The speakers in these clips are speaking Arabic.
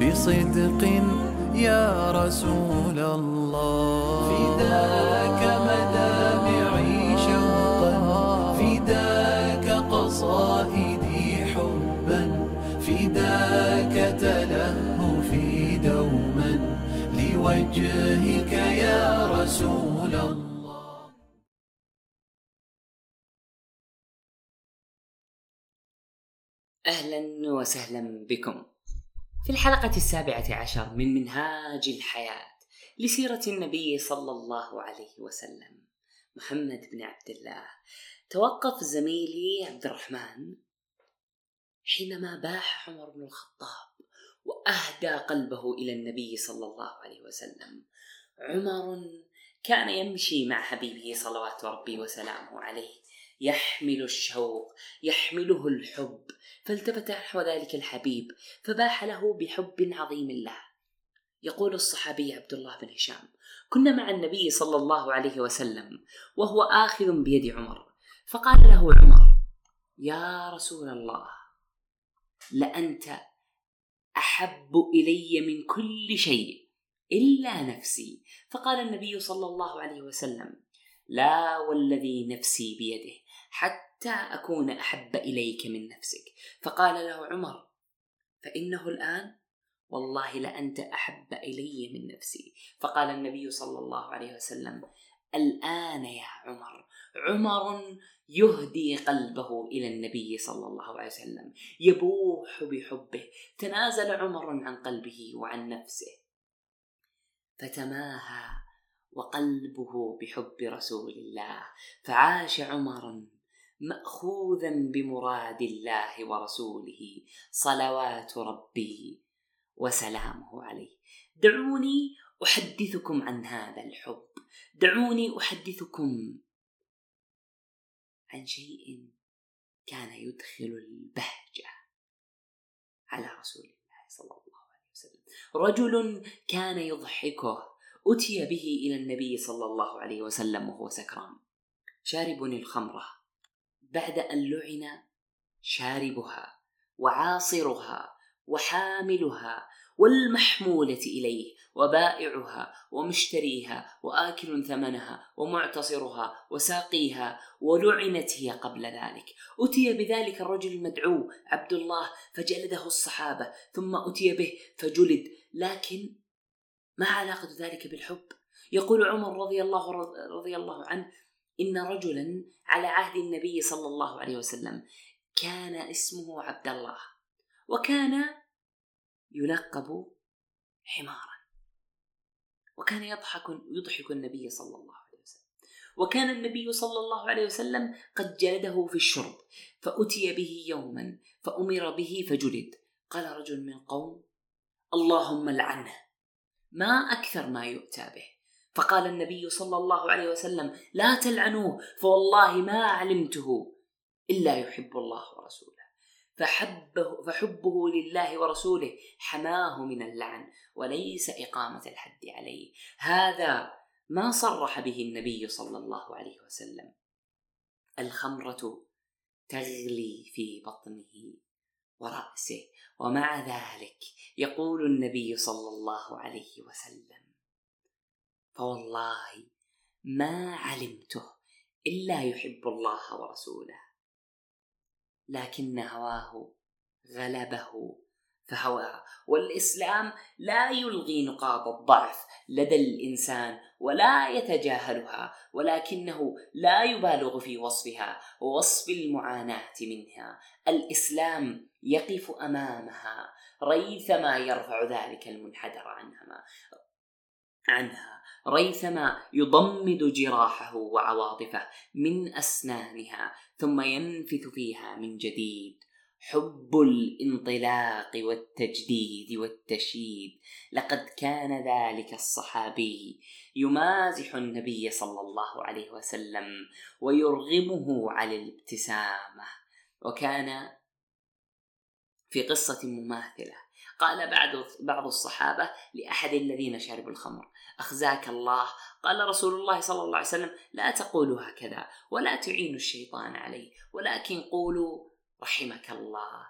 بصدق يا رسول الله. فداك مدامعي شوقا فداك قصائدي حبا فداك تلهفي دوما. لوجهك يا رسول الله. أهلا وسهلا بكم. في الحلقة السابعة عشر من منهاج الحياة لسيرة النبي صلى الله عليه وسلم محمد بن عبد الله. توقف زميلي عبد الرحمن حينما باح عمر بن الخطاب وأهدى قلبه إلى النبي صلى الله عليه وسلم. عمر كان يمشي مع حبيبه صلوات ربي وسلامه عليه. يحمل الشوق يحمله الحب. فالتفت نحو ذلك الحبيب فباح له بحب عظيم له. يقول الصحابي عبد الله بن هشام كنا مع النبي صلى الله عليه وسلم وهو آخذ بيد عمر. فقال له عمر يا رسول الله لأنت أحب إلي من كل شيء إلا نفسي. فقال النبي صلى الله عليه وسلم لا والذي نفسي بيده. حتى أكون أحب إليك من نفسك. فقال له عمر فإنه الآن والله لأنت أحب إلي من نفسي. فقال النبي صلى الله عليه وسلم الآن يا عمر عمر يهدي قلبه إلى النبي صلى الله عليه وسلم. يبوح بحبه. تنازل عمر عن قلبه وعن نفسه. فتماهى وقلبه بحب رسول الله. فعاش عمر مأخوذا بمراد الله ورسوله صلوات ربي وسلامه عليه. دعوني أحدثكم عن هذا الحب. دعوني أحدثكم عن شيء كان يدخل البهجة على رسول الله صلى الله عليه وسلم. رجل كان يضحكه. أتي به إلى النبي صلى الله عليه وسلم وهو سكران. شارب الخمرة. بعد أن لعن شاربها وعاصرها وحاملها والمحمولة إليه وبائعها ومشتريها وآكل ثمنها ومعتصرها وساقيها ولعنت هي قبل ذلك. أتي بذلك الرجل المدعو عبد الله فجلده الصحابة ثم أتي به فجلد. لكن ما علاقة ذلك بالحب؟ يقول عمر رضي الله رضي الله عنه إن رجلا على عهد النبي صلى الله عليه وسلم كان اسمه عبد الله وكان يلقب حمارا وكان يضحك يضحك النبي صلى الله عليه وسلم. وكان النبي صلى الله عليه وسلم قد جلده في الشرب فأتي به يوما فأمر به فجلد. قال رجل من قوم اللهم لعنه ما أكثر ما يؤتى به. فقال النبي صلى الله عليه وسلم لا تلعنوه فوالله ما علمته إلا يحب الله ورسوله. فحبه, فحبه لله ورسوله حماه من اللعن وليس إقامة الحد عليه. هذا ما صرح به النبي صلى الله عليه وسلم. الخمرة تغلي في بطنه ورأسه ومع ذلك يقول النبي صلى الله عليه وسلم فوالله ما علمته إلا يحب الله ورسوله. لكن هواه غلبه فهوى والإسلام لا يلغي نقاط الضعف لدى الإنسان ولا يتجاهلها ولكنه لا يبالغ في وصفها ووصف المعاناة منها. الإسلام يقف أمامها ريثما يرفع ذلك المنحدر عنها. عنها ريثما يضمد جراحه وعواطفه من أسنانها ثم ينفث فيها من جديد. حب الانطلاق والتجديد والتشييد لقد كان ذلك الصحابي يمازح النبي صلى الله عليه وسلم ويرغمه على الابتسامة. وكان في قصة مماثلة قال بعد بعض الصحابة لأحد الذين شربوا الخمر أخزاك الله؟ قال رسول الله صلى الله عليه وسلم لا تقولوا هكذا ولا تعينوا الشيطان عليه ولكن قولوا رحمك الله.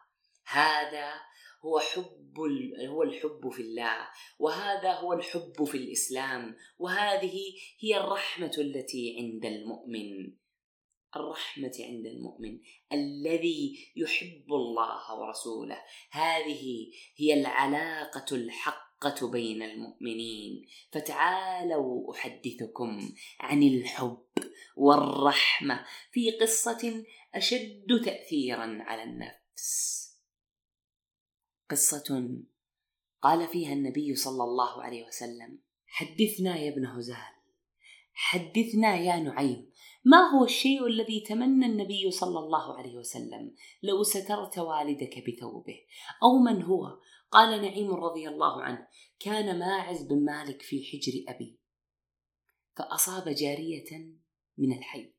هذا هو حب هو الحب في الله وهذا هو الحب في الإسلام وهذه هي الرحمة التي عند المؤمن. الرحمة عند المؤمن الذي يحب الله ورسوله. هذه هي العلاقة الحقة بين المؤمنين. فتعالوا أحدثكم عن الحب والرحمة في قصة أشد تاثيرا على النفس. قصة قال فيها النبي صلى الله عليه وسلم حدثنا يا ابن هزال حدثنا يا نعيم ما هو الشيء الذي تمنى النبي صلى الله عليه وسلم؟ لو سترت والدك بثوبه. أو من هو؟ قال نعيم رضي الله عنه كان ماعز بن مالك في حجر أبي. فأصاب جارية من الحي.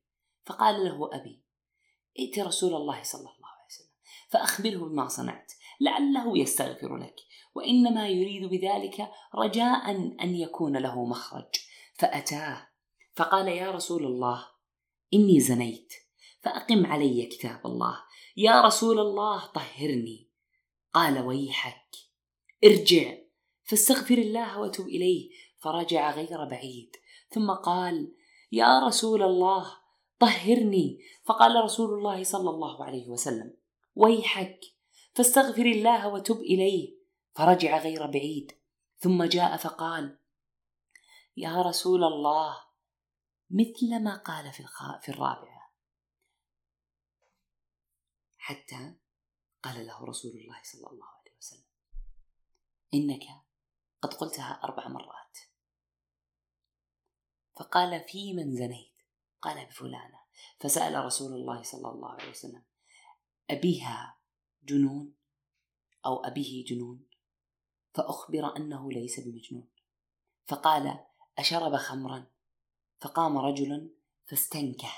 فقال له أبي ائت رسول الله صلى الله عليه وسلم فأخبره بما صنعت لعله يستغفر لك. وإنما يريد بذلك رجاء أن يكون له مخرج. فأتاه فقال يا رسول الله إني زنيت. فأقم علي كتاب الله. يا رسول الله طهرني. قال ويحك. ارجع. فاستغفر الله وتب إليه. فرجع غير بعيد. ثم قال يا رسول الله طهرني. فقال رسول الله صلى الله عليه وسلم ويحك. فاستغفر الله وتب إليه. فرجع غير بعيد. ثم جاء فقال يا رسول الله مثل ما قال في في الرابعه حتى قال له رسول الله صلى الله عليه وسلم إنك قد قلتها أربع مرات. فقال في من زنيت؟ قال بفلانة. فسأل رسول الله صلى الله عليه وسلم أبيها جنون أو أبيه جنون؟ فأخبر أنه ليس بمجنون. فقال أشرب خمرا؟ فقام رجل فاستنكه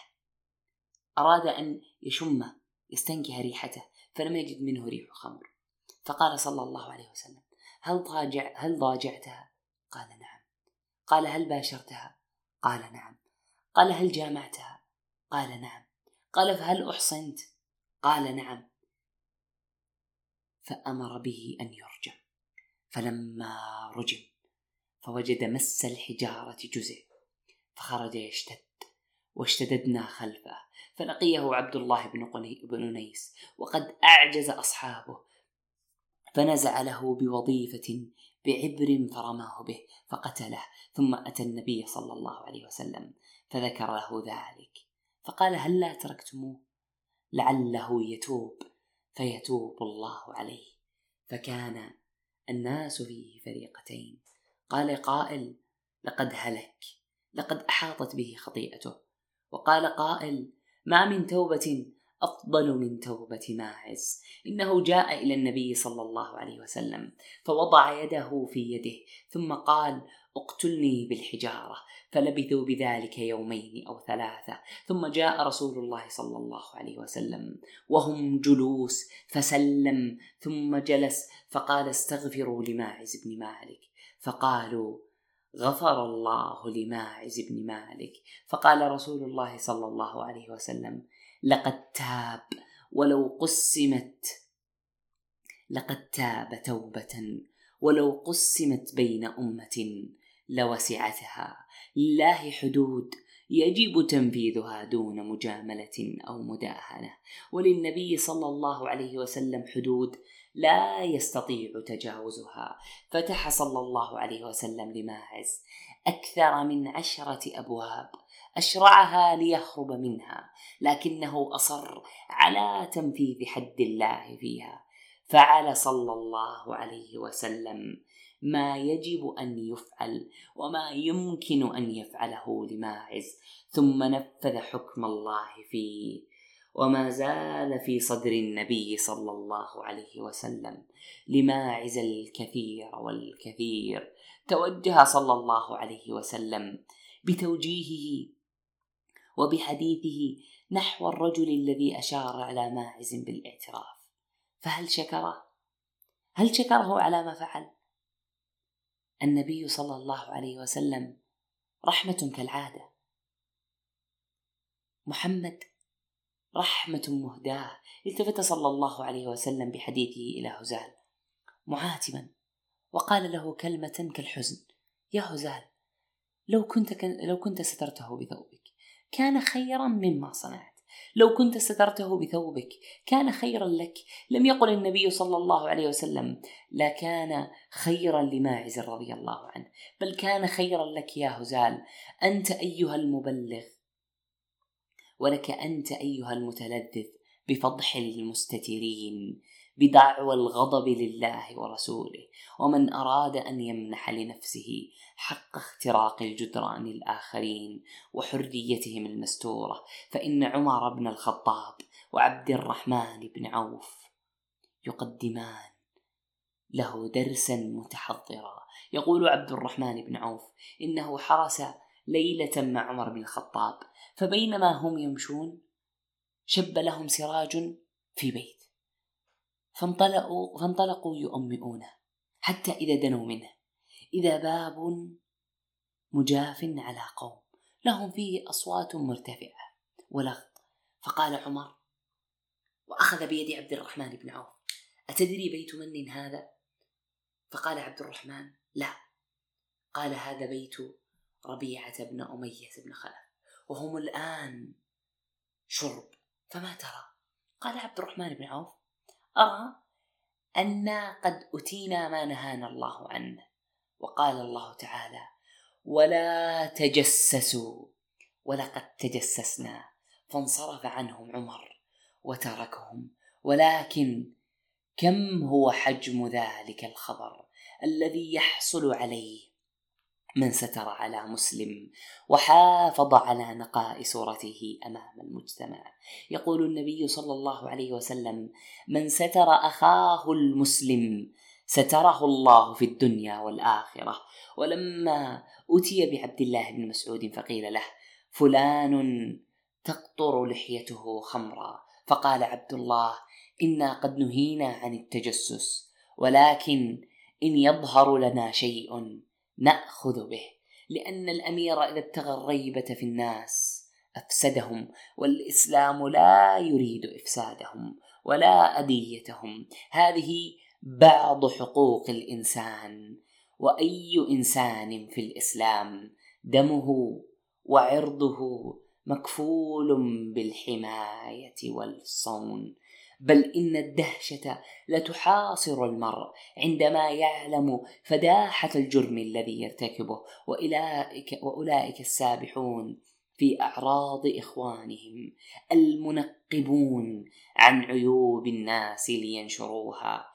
أراد أن يشم يستنكه ريحته فلم يجد منه ريح خمر فقال صلى الله عليه وسلم هل ضاجع هل ضاجعتها؟ قال نعم قال هل باشرتها؟ قال نعم قال هل جامعتها؟ قال نعم قال فهل أحصنت؟ قال نعم فأمر به أن يرجم فلما رجم فوجد مس الحجارة جزء فخرج يشتد واشتددنا خلفه فلقيه عبد الله بن أنيس وقد أعجز أصحابه فنزع له بوظيفة بعبر فرماه به فقتله ثم أتى النبي صلى الله عليه وسلم فذكر له ذلك فقال هل لا تركتموه؟ لعله يتوب فيتوب الله عليه فكان الناس فيه فريقتين قال قائل لقد هلك. لقد أحاطت به خطيئته. وقال قائل ما من توبة أفضل من توبة ماعز. إنه جاء إلى النبي صلى الله عليه وسلم فوضع يده في يده ثم قال اقتلني بالحجارة فلبثوا بذلك يومين أو ثلاثة. ثم جاء رسول الله صلى الله عليه وسلم وهم جلوس فسلم ثم جلس فقال استغفروا لماعز بن مالك فقالوا غفر الله لماعز بن مالك. فقال رسول الله صلى الله عليه وسلم لقد تاب ولو قسمت لقد تاب توبة ولو قسمت بين أمة لوسعتها. لله حدود يجب تنفيذها دون مجاملة أو مداهنة. وللنبي صلى الله عليه وسلم حدود لا يستطيع تجاوزها. فتح صلى الله عليه وسلم لماعز أكثر من عشرة أبواب أشرعها ليهرب منها لكنه أصر على تنفيذ حد الله فيها. فعل صلى الله عليه وسلم ما يجب أن يفعل وما يمكن أن يفعله لماعز ثم نفذ حكم الله فيه. وما زال في صدر النبي صلى الله عليه وسلم لماعز الكثير والكثير. توجه صلى الله عليه وسلم بتوجيهه وبحديثه نحو الرجل الذي أشار على ماعز بالإعتراف. فهل شكره؟ هل شكره على ما فعل؟ النبي صلى الله عليه وسلم رحمة كالعادة. محمد رحمة مهداة التفت صلى الله عليه وسلم بحديثه إلى هزال. معاتبا. وقال له كلمة كالحزن. يا هزال لو كنت كن لو كنت سترته بثوبك كان خيرا مما صنعت. لو كنت سترته بثوبك كان خيرا لك. لم يقل النبي صلى الله عليه وسلم لا كان خيرا لماعز رضي الله عنه بل كان خيرا لك يا هزال. أنت أيها المبلغ ولك أنت أيها المتلذذ بفضح المستترين بدعوى الغضب لله ورسوله ومن أراد أن يمنح لنفسه حق اختراق الجدران الآخرين وحريتهم المستورة فإن عمر بن الخطاب وعبد الرحمن بن عوف يقدمان له درسا متحضرا. يقول عبد الرحمن بن عوف إنه حرس ليلة مع عمر بن الخطاب فبينما هم يمشون شب لهم سراج في بيت فانطلقوا فانطلقوا يؤمئونه حتى إذا دنوا منه إذا باب مجاف على قوم لهم فيه أصوات مرتفعة ولغط فقال عمر وأخذ بيد عبد الرحمن بن عوف أتدري بيت من هذا؟ فقال عبد الرحمن لا قال هذا بيت ربيعة بن أمية بن خلف وهم الآن شرب. فما ترى؟ قال عبد الرحمن بن عوف أرى أنا قد أتينا ما نهانا الله عنه. وقال الله تعالى ولا تجسسوا ولقد تجسسنا. فانصرف عنهم عمر وتركهم. ولكن كم هو حجم ذلك الخبر الذي يحصل عليه من ستر على مسلم وحافظ على نقاء صورته أمام المجتمع. يقول النبي صلى الله عليه وسلم من ستر أخاه المسلم ستره الله في الدنيا والآخرة. ولما أتي بعبد الله بن مسعود فقيل له فلان تقطر لحيته خمرا فقال عبد الله إنا قد نهينا عن التجسس ولكن إن يظهر لنا شيء نأخذ به لأن الأمير إذا ابتغى الريبه في الناس أفسدهم والإسلام لا يريد إفسادهم ولا اذيتهم هذه بعض حقوق الإنسان. وأي إنسان في الإسلام دمه وعرضه مكفول بالحماية والصون. بل إن الدهشة لتحاصر المرء عندما يعلم فداحة الجرم الذي يرتكبه وأولئك, وأولئك السابحون في أعراض إخوانهم المنقبون عن عيوب الناس لينشروها.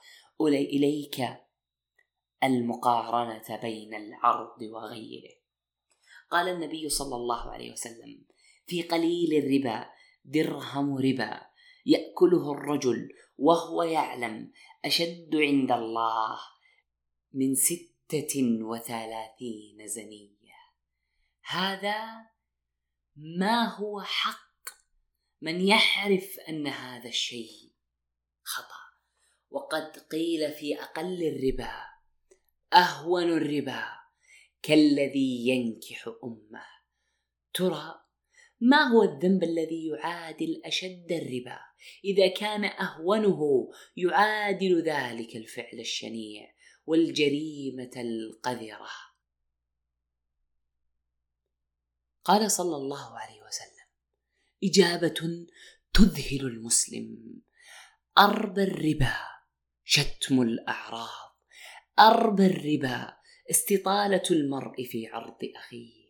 إليك المقارنة بين العرض وغيره. قال النبي صلى الله عليه وسلم في قليل الربا درهم ربا. يأكله الرجل وهو يعلم أشد عند الله من ستة وثلاثين زنية. هذا ما هو حق من يعرف أن هذا الشيء خطأ. وقد قيل في أقل الربا أهون الربا كالذي ينكح أمه. ترى ما هو الذنب الذي يعادل أشد الربا؟ إذا كان أهونه يعادل ذلك الفعل الشنيع والجريمة القذرة. قال صلى الله عليه وسلم إجابة تذهل المسلم. أرب الربا شتم الأعراض. أرب الربا استطالة المرء في عرض أخيه.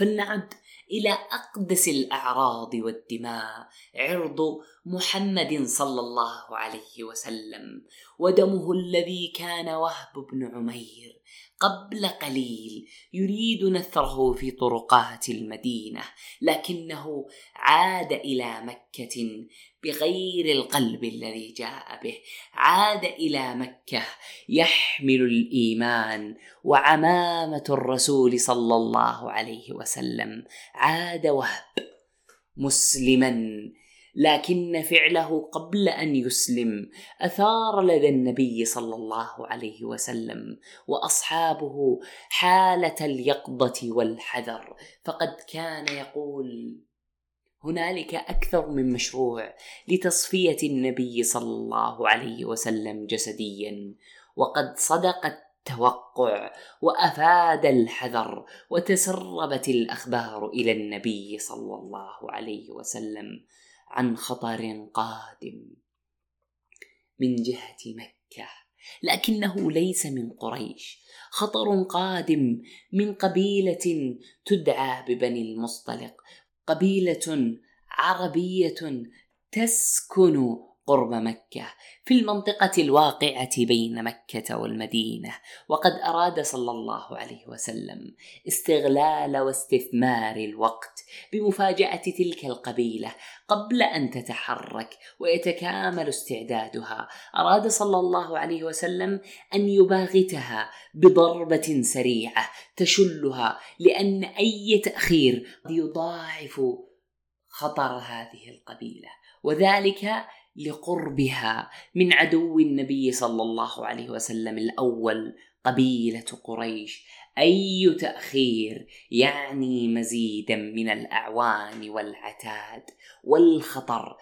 فلنعد إلى أقدس الأعراض والدماء عرض محمد صلى الله عليه وسلم ودمه الذي كان وهب بن عمير قبل قليل يريد نثره في طرقات المدينة لكنه عاد إلى مكة بغير القلب الذي جاء به. عاد إلى مكة يحمل الإيمان وعمامة الرسول صلى الله عليه وسلم. عاد وهب مسلما لكن فعله قبل أن يسلم. أثار لدى النبي صلى الله عليه وسلم وأصحابه حالة اليقظة والحذر. فقد كان يقول هنالك أكثر من مشروع لتصفية النبي صلى الله عليه وسلم جسديا. وقد صدق التوقع وأفاد الحذر وتسربت الأخبار إلى النبي صلى الله عليه وسلم. عن خطر قادم من جهة مكة لكنه ليس من قريش. خطر قادم من قبيلة تدعى ببني المصطلق قبيلة عربية تسكن قرب مكة في المنطقة الواقعة بين مكة والمدينة وقد أراد صلى الله عليه وسلم استغلال واستثمار الوقت بمفاجأة تلك القبيلة قبل أن تتحرك ويتكامل استعدادها. أراد صلى الله عليه وسلم أن يباغتها بضربة سريعة تشلها لأن أي تأخير يضاعف خطر هذه القبيلة. وذلك لقربها من عدو النبي صلى الله عليه وسلم الأول قبيلة قريش. أي تأخير يعني مزيدا من الأعوان والعتاد والخطر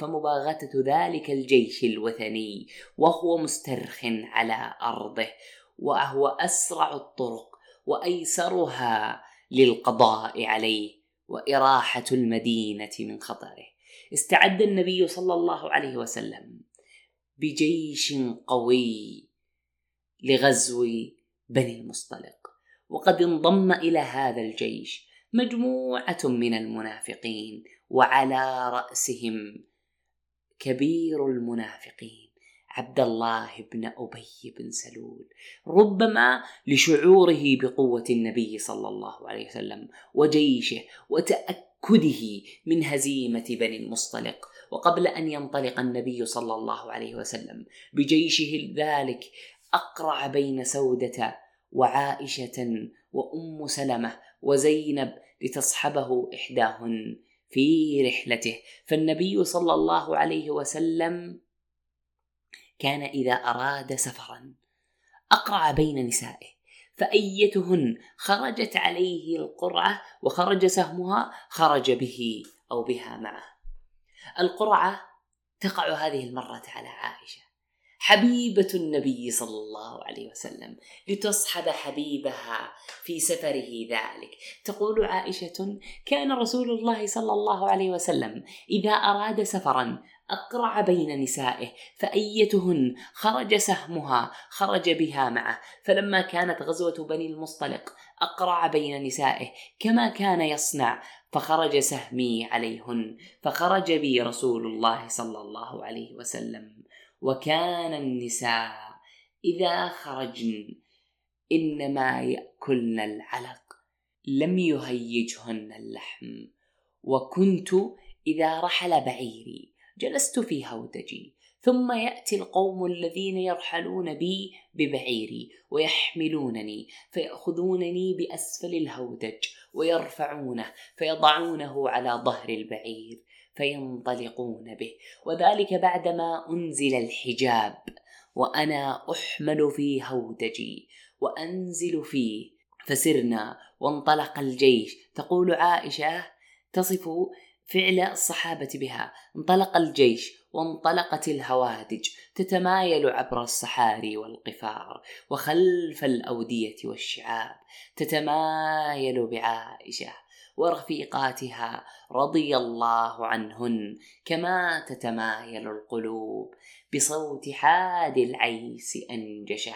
فمباغتة ذلك الجيش الوثني وهو مسترخ على أرضه وهو أسرع الطرق وأيسرها للقضاء عليه وإراحة المدينة من خطره. استعد النبي صلى الله عليه وسلم بجيش قوي لغزو بني المصطلق. وقد انضم إلى هذا الجيش مجموعة من المنافقين وعلى رأسهم كبير المنافقين عبد الله بن أبي بن سلول. ربما لشعوره بقوة النبي صلى الله عليه وسلم وجيشه وتأكد تأكده من هزيمة بني المصطلق. وقبل أن ينطلق النبي صلى الله عليه وسلم بجيشه ذلك أقرع بين سودة وعائشة وأم سلمة وزينب لتصحبه إحداهن في رحلته. فالنبي صلى الله عليه وسلم كان إذا أراد سفرا أقرع بين نسائه. فأيتهن. خرجت عليه القرعة وخرج سهمها خرج به أو بها معه. القرعة تقع هذه المرة على عائشة. حبيبة النبي صلى الله عليه وسلم. لتصحب حبيبها في سفره ذلك. تقول عائشة كان رسول الله صلى الله عليه وسلم إذا أراد سفرا أقرع بين نسائه فأيتهن خرج سهمها خرج بها معه. فلما كانت غزوة بني المصطلق أقرع بين نسائه كما كان يصنع فخرج سهمي عليهن. فخرج بي رسول الله صلى الله عليه وسلم. وكان النساء إذا خرجن إنما يأكلن العلق لم يهيجهن اللحم. وكنت إذا رحل بعيري جلست في هودجي ثم يأتي القوم الذين يرحلون بي ببعيري ويحملونني فيأخذونني بأسفل الهودج ويرفعونه فيضعونه على ظهر البعير فينطلقون به. وذلك بعدما أنزل الحجاب وأنا أحمل في هودجي وأنزل فيه. فسرنا وانطلق الجيش. تقول عائشة تصف فعل الصحابة بها انطلق الجيش وانطلقت الهوادج تتمايل عبر الصحاري والقفار وخلف الأودية والشعاب تتمايل بعائشة ورفيقاتها رضي الله عنهن كما تتمايل القلوب بصوت حاد العيس أنجشه.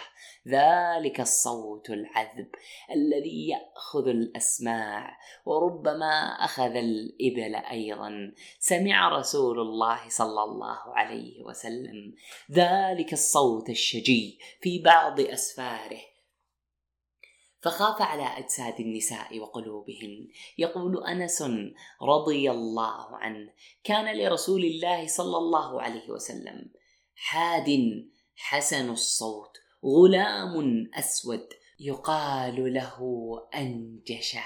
ذلك الصوت العذب الذي يأخذ الأسماع وربما أخذ الإبل أيضا. سمع رسول الله صلى الله عليه وسلم ذلك الصوت الشجي في بعض أسفاره. فخاف على أجساد النساء وقلوبهن. يقول أنس رضي الله عنه كان لرسول الله صلى الله عليه وسلم حاد حسن الصوت غلام أسود يقال له أنجشه.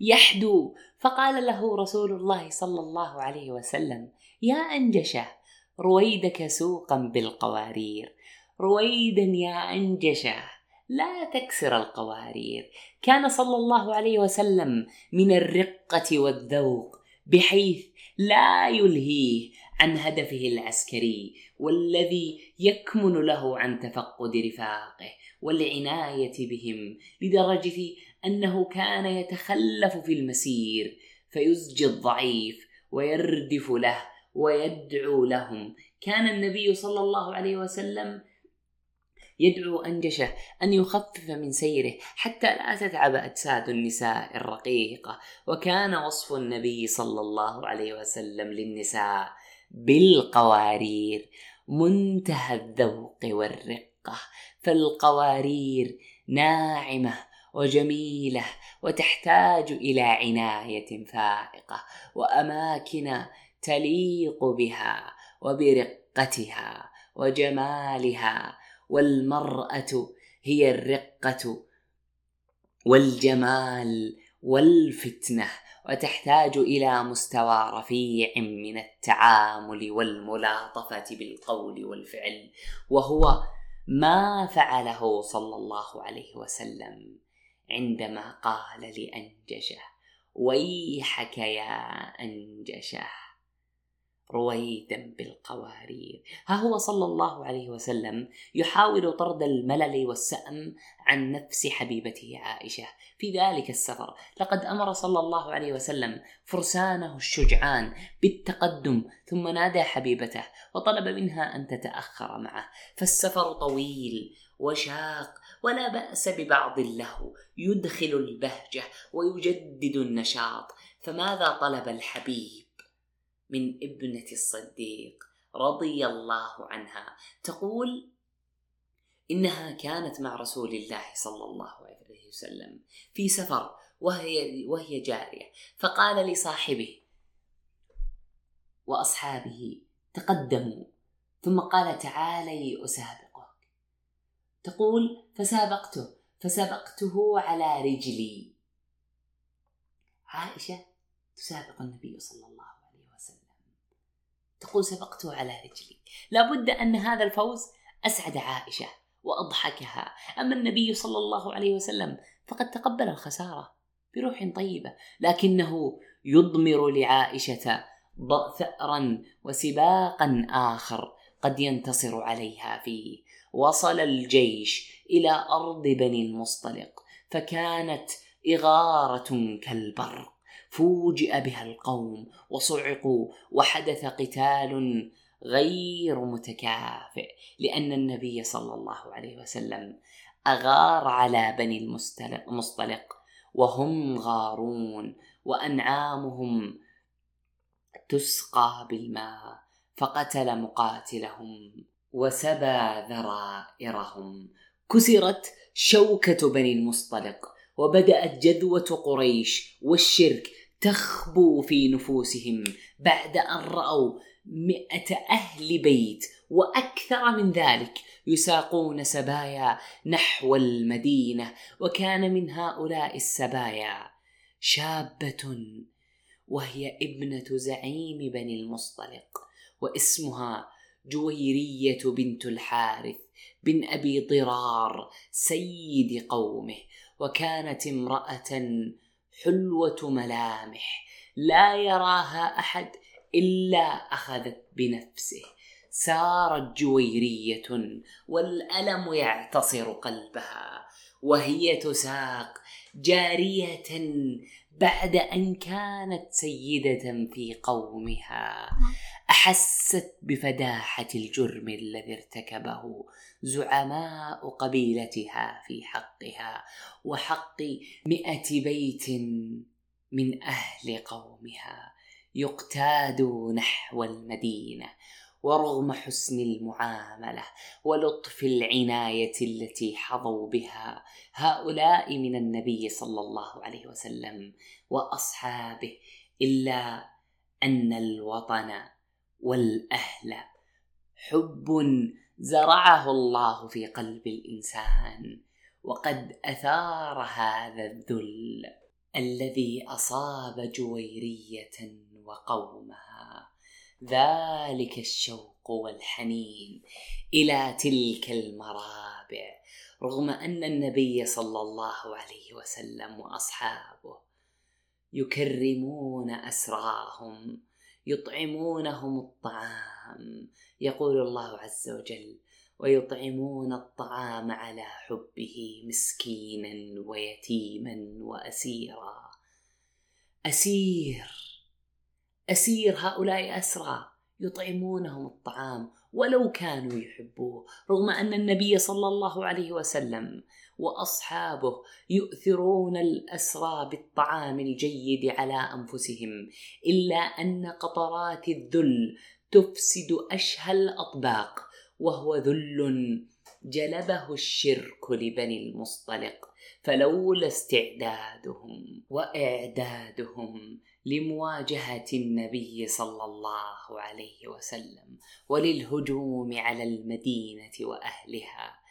يحدو فقال له رسول الله صلى الله عليه وسلم يا أنجشه رويدك سوقا بالقوارير. رويدا يا أنجشه. لا تكسر القوارير. كان صلى الله عليه وسلم من الرقة والذوق بحيث لا يلهيه عن هدفه العسكري والذي يكمن له عن تفقد رفاقه والعناية بهم لدرجة أنه كان يتخلف في المسير فيزجي الضعيف ويردف له ويدعو لهم. كان النبي صلى الله عليه وسلم يدعو أنجشه أن يخفف من سيره حتى لا تتعب أجساد النساء الرقيقة. وكان وصف النبي صلى الله عليه وسلم للنساء بالقوارير منتهى الذوق والرقة. فالقوارير ناعمة وجميلة وتحتاج إلى عناية فائقة وأماكن تليق بها وبرقتها وجمالها. والمرأة هي الرقة والجمال والفتنة وتحتاج إلى مستوى رفيع من التعامل والملاطفة بالقول والفعل وهو ما فعله صلى الله عليه وسلم عندما قال لأنجشه ويحك يا أنجشه. رويدا بالقوارير. ها هو صلى الله عليه وسلم يحاول طرد الملل والسأم عن نفس حبيبته عائشة. في ذلك السفر لقد أمر صلى الله عليه وسلم فرسانه الشجعان بالتقدم ثم نادى حبيبته وطلب منها أن تتأخر معه. فالسفر طويل وشاق ولا بأس ببعض اللهو يدخل البهجة ويجدد النشاط. فماذا طلب الحبيب؟ من ابنة الصديق رضي الله عنها. تقول إنها كانت مع رسول الله صلى الله عليه وسلم في سفر وهي وهي جارية. فقال لصاحبه وأصحابه تقدموا. ثم قال تعالي أسابقك. تقول فسابقته فسبقته على رجلي. عائشة تسابق النبي صلى الله تقول سبقته على رجلي. لابد أن هذا الفوز أسعد عائشة وأضحكها. أما النبي صلى الله عليه وسلم فقد تقبل الخسارة بروح طيبة لكنه يضمر لعائشة ثأرا وسباقا آخر قد ينتصر عليها فيه وصل الجيش إلى أرض بني المصطلق فكانت إغارة كالبرق. فوجئ بها القوم وصعقوا وحدث قتال غير متكافئ لأن النبي صلى الله عليه وسلم أغار على بني المصطلق وهم غارون وأنعامهم تسقى بالماء فقتل مقاتلهم وسبى ذرائرهم. كسرت شوكة بني المصطلق وبدأت جذوة قريش والشرك تخبو في نفوسهم بعد أن رأوا مئة أهل بيت وأكثر من ذلك يساقون سبايا نحو المدينة وكان من هؤلاء السبايا شابة وهي ابنة زعيم بني المصطلق واسمها جويرية بنت الحارث بن أبي ضرار سيد قومه وكانت امرأة حلوة ملامح لا يراها أحد إلا أخذت بنفسه. سارت جويرية والألم يعتصر قلبها وهي تساق جارية بعد أن كانت سيدة في قومها. أحست بفداحة الجرم الذي ارتكبه. زعماء قبيلتها في حقها وحق مئة بيت من أهل قومها يقتاد نحو المدينة ورغم حسن المعاملة ولطف العناية التي حظوا بها هؤلاء من النبي صلى الله عليه وسلم وأصحابه إلا أن الوطن والأهل حب زرعه الله في قلب الإنسان وقد أثار هذا الذل الذي أصاب جويرية وقومها. ذلك الشوق والحنين إلى تلك المرابع رغم أن النبي صلى الله عليه وسلم وأصحابه يكرمون أسراهم يطعمونهم الطعام يقول الله عز وجل ويطعمون الطعام على حبه مسكينا ويتيما وأسيرا. أسير أسير هؤلاء أسرى يطعمونهم الطعام. ولو كانوا يحبوه رغم أن النبي صلى الله عليه وسلم وأصحابه يؤثرون الأسرى بالطعام الجيد على أنفسهم إلا أن قطرات الذل تفسد أشهى الأطباق وهو ذل جلبه الشرك لبني المصطلق فلولا استعدادهم وإعدادهم لمواجهة النبي صلى الله عليه وسلم وللهجوم على المدينة وأهلها.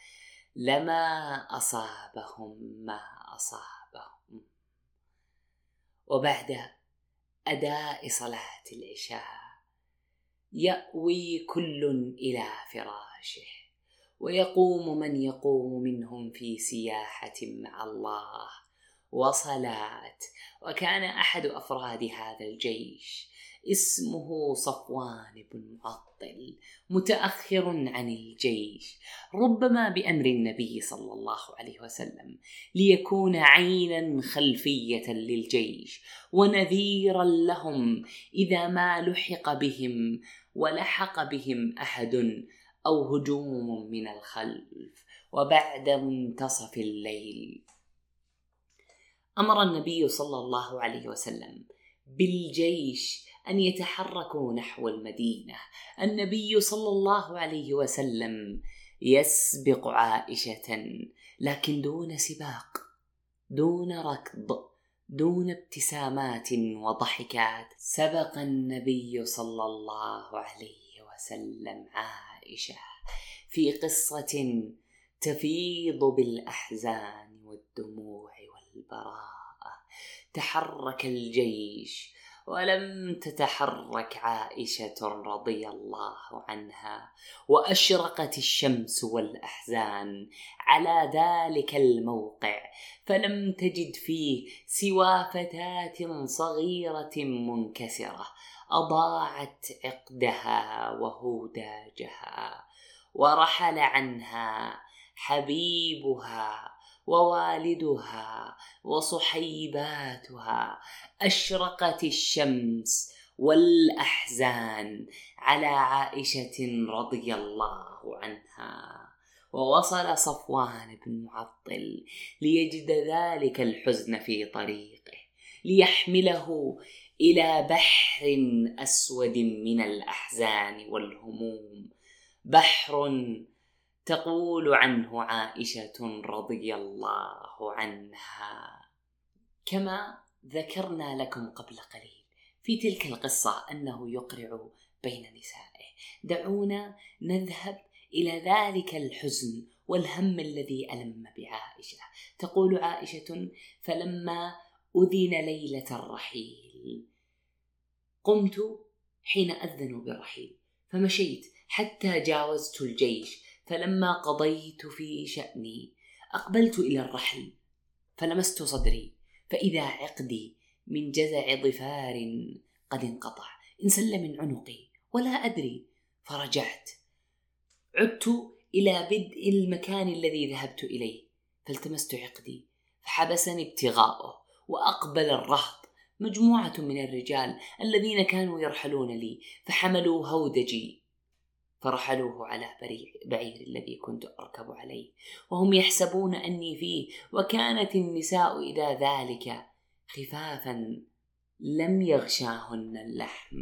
لما أصابهم ما أصابهم. وبعد أداء صلاة العشاء يأوي كل إلى فراشه ويقوم من يقوم منهم في سياحة مع الله. وصلاه وكان أحد أفراد هذا الجيش. اسمه صفوان بن معطل متأخر عن الجيش ربما بأمر النبي صلى الله عليه وسلم ليكون عينا خلفية للجيش ونذيرا لهم إذا ما لحق بهم ولحق بهم أحد أو هجوم من الخلف. وبعد منتصف الليل أمر النبي صلى الله عليه وسلم بالجيش أن يتحركوا نحو المدينة. النبي صلى الله عليه وسلم يسبق عائشة لكن دون سباق دون ركض دون ابتسامات وضحكات. سبق النبي صلى الله عليه وسلم عائشة في قصة تفيض بالأحزان والدموع والبراءه تحرك الجيش ولم تتحرك عائشة رضي الله عنها وأشرقت الشمس والأحزان على ذلك الموقع فلم تجد فيه سوى فتاة صغيرة منكسرة أضاعت عقدها وهوداجها ورحل عنها حبيبها ووالدها وصحيباتها أشرقت الشمس والأحزان على عائشة رضي الله عنها. ووصل صفوان بن معطل ليجد ذلك الحزن في طريقه ليحمله إلى بحر أسود من الأحزان والهموم. بحر تقول عنه عائشة رضي الله عنها. كما ذكرنا لكم قبل قليل في تلك القصة أنه يقرع بين نسائه. دعونا نذهب إلى ذلك الحزن والهم الذي ألم بعائشة. تقول عائشة فلما أذن ليلة الرحيل قمت حين اذنوا بالرحيل فمشيت حتى جاوزت الجيش فلما قضيت في شأني أقبلت إلى الرحل فلمست صدري فإذا عقدي من جزع ظفار قد انقطع انسل من عنقي ولا أدري فرجعت. عدت إلى بدء المكان الذي ذهبت إليه فالتمست عقدي فحبسني ابتغاؤه وأقبل الرهط مجموعة من الرجال الذين كانوا يرحلون لي فحملوا هودجي. فرحلوه على بعير الذي كنت أركب عليه وهم يحسبون أني فيه وكانت النساء إذا ذلك خفافا. لم يغشاهن اللحم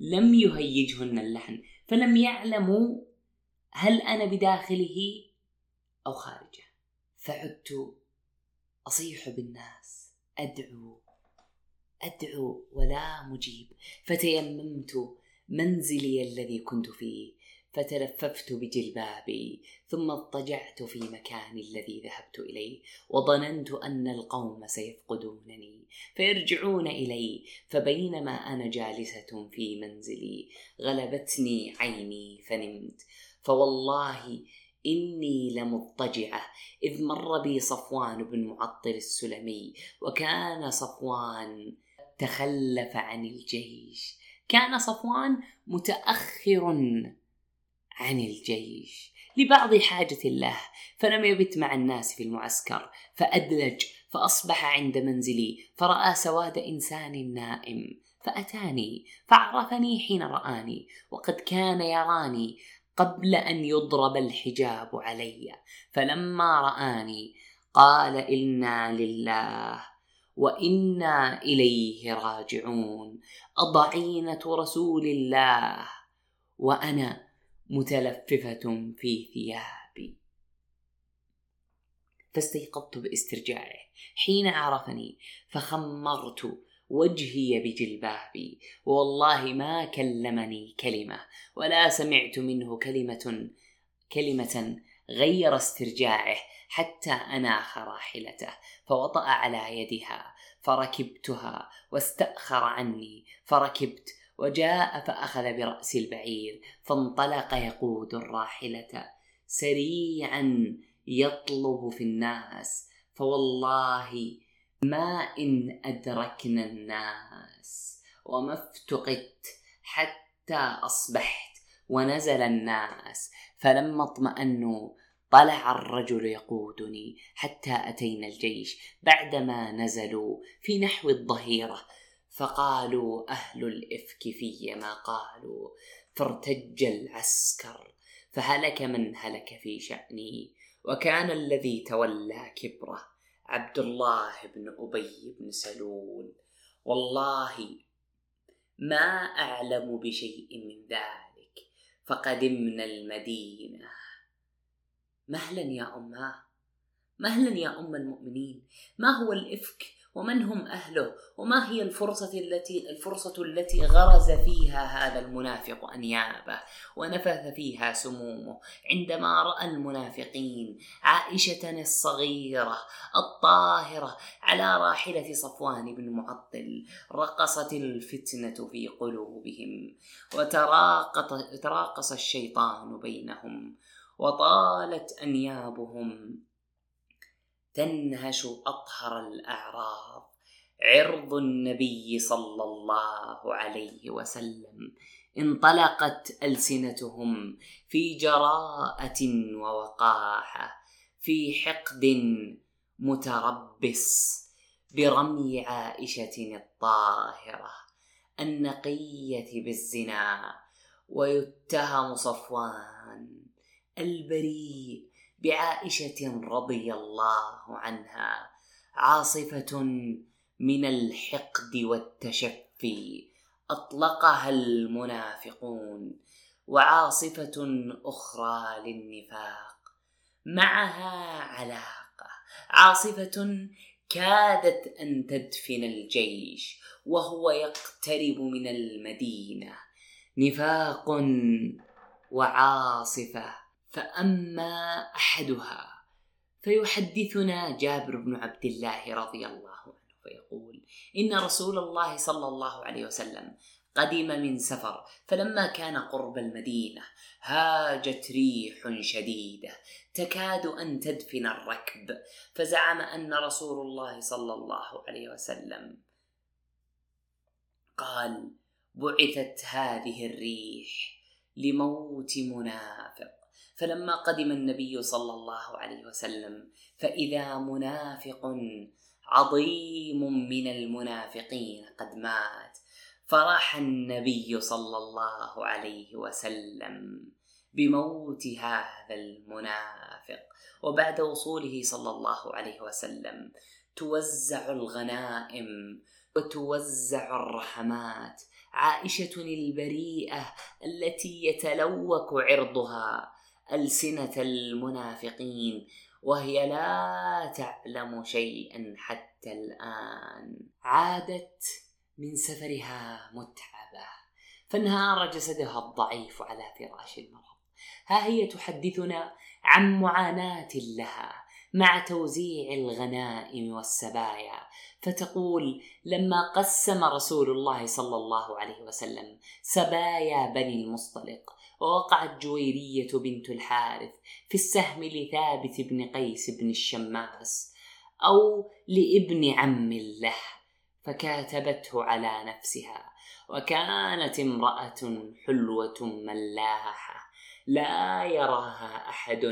لم يهيجهن اللحم فلم يعلموا هل أنا بداخله أو خارجه. فعدت أصيح بالناس أدعو أدعو ولا مجيب. فتيممت منزلي الذي كنت فيه. فتلففت بجلبابي ثم اضطجعت في مكاني الذي ذهبت إليه وظننت أن القوم سيفقدونني فيرجعون إلي فبينما أنا جالسة في منزلي غلبتني عيني فنمت. فوالله إني لمضطجعة إذ مر بي صفوان بن معطل السلمي وكان صفوان تخلف عن الجيش. كان صفوان متأخر عن الجيش لبعض حاجة له فلم يبت مع الناس في المعسكر فأدلج فأصبح عند منزلي فرأى سواد إنسان نائم فأتاني فعرفني حين رآني وقد كان يراني قبل أن يضرب الحجاب علي فلما رآني قال إنا لله وإنا إليه راجعون أضعينة رسول الله وأنا متلففة في ثيابي. فاستيقظت باسترجاعه. حين عرفني فخمرت وجهي بجلبابي. والله ما كلمني كلمة ولا سمعت منه كلمة كلمة غير استرجاعه حتى أناخ راحلته. فوطأ على يدها فركبتها واستأخر عني فركبت وجاء فأخذ برأس البعير فانطلق يقود الراحلة. سريعا يطلب في الناس فوالله ما إن أدركنا الناس. وما افتقدت حتى أصبحت ونزل الناس. فلما اطمأنوا طلع الرجل يقودني حتى أتينا الجيش. بعدما نزلوا في نحو الظهيرة فقالوا أهل الإفك في ما قالوا فارتج العسكر فهلك من هلك في شأني وكان الذي تولى كبره عبد الله بن أبي بن سلول. والله ما أعلم بشيء من ذلك. فقدمنا المدينة. مهلا يا أماه مهلا يا أم المؤمنين. ما هو الإفك؟ ومن هم أهله؟ وما هي الفرصة التي الفرصة التي غرز فيها هذا المنافق أنيابه ونفث فيها سمومه؟ عندما رأى المنافقين عائشة الصغيرة الطاهرة على راحلة صفوان بن معطل رقصت الفتنة في قلوبهم وتراقص الشيطان بينهم وطالت أنيابهم تنهش أطهر الأعراض. عرض النبي صلى الله عليه وسلم. انطلقت ألسنتهم في جراءة ووقاحة في حقد متربص برمي عائشة الطاهرة. النقية بالزنا ويتهم صفوان البريء بعائشة رضي الله عنها عاصفة من الحقد والتشفي أطلقها المنافقون وعاصفة أخرى للنفاق معها علاقة. عاصفة كادت أن تدفن الجيش وهو يقترب من المدينة. نفاق وعاصفة فأما أحدها فيحدثنا جابر بن عبد الله رضي الله عنه فيقول إن رسول الله صلى الله عليه وسلم قدم من سفر فلما كان قرب المدينة هاجت ريح شديدة تكاد أن تدفن الركب فزعم أن رسول الله صلى الله عليه وسلم قال بعثت هذه الريح لموت منافق فلما قدم النبي صلى الله عليه وسلم فإذا منافق عظيم من المنافقين قد مات. فراح النبي صلى الله عليه وسلم بموت هذا المنافق. وبعد وصوله صلى الله عليه وسلم توزع الغنائم وتوزع الرحمات. عائشة البريئة التي يتلوك عرضها ألسنة المنافقين وهي لا تعلم شيئا حتى الآن. عادت من سفرها متعبة فانهار جسدها الضعيف على فراش المرض. ها هي تحدثنا عن معاناة لها مع توزيع الغنائم والسبايا فتقول لما قسم رسول الله صلى الله عليه وسلم سبايا بني المصطلق ووقعت جويرية بنت الحارث في السهم لثابت بن قيس بن الشماس أو لابن عم له فكاتبته على نفسها وكانت امرأة حلوة ملاحة لا يراها أحد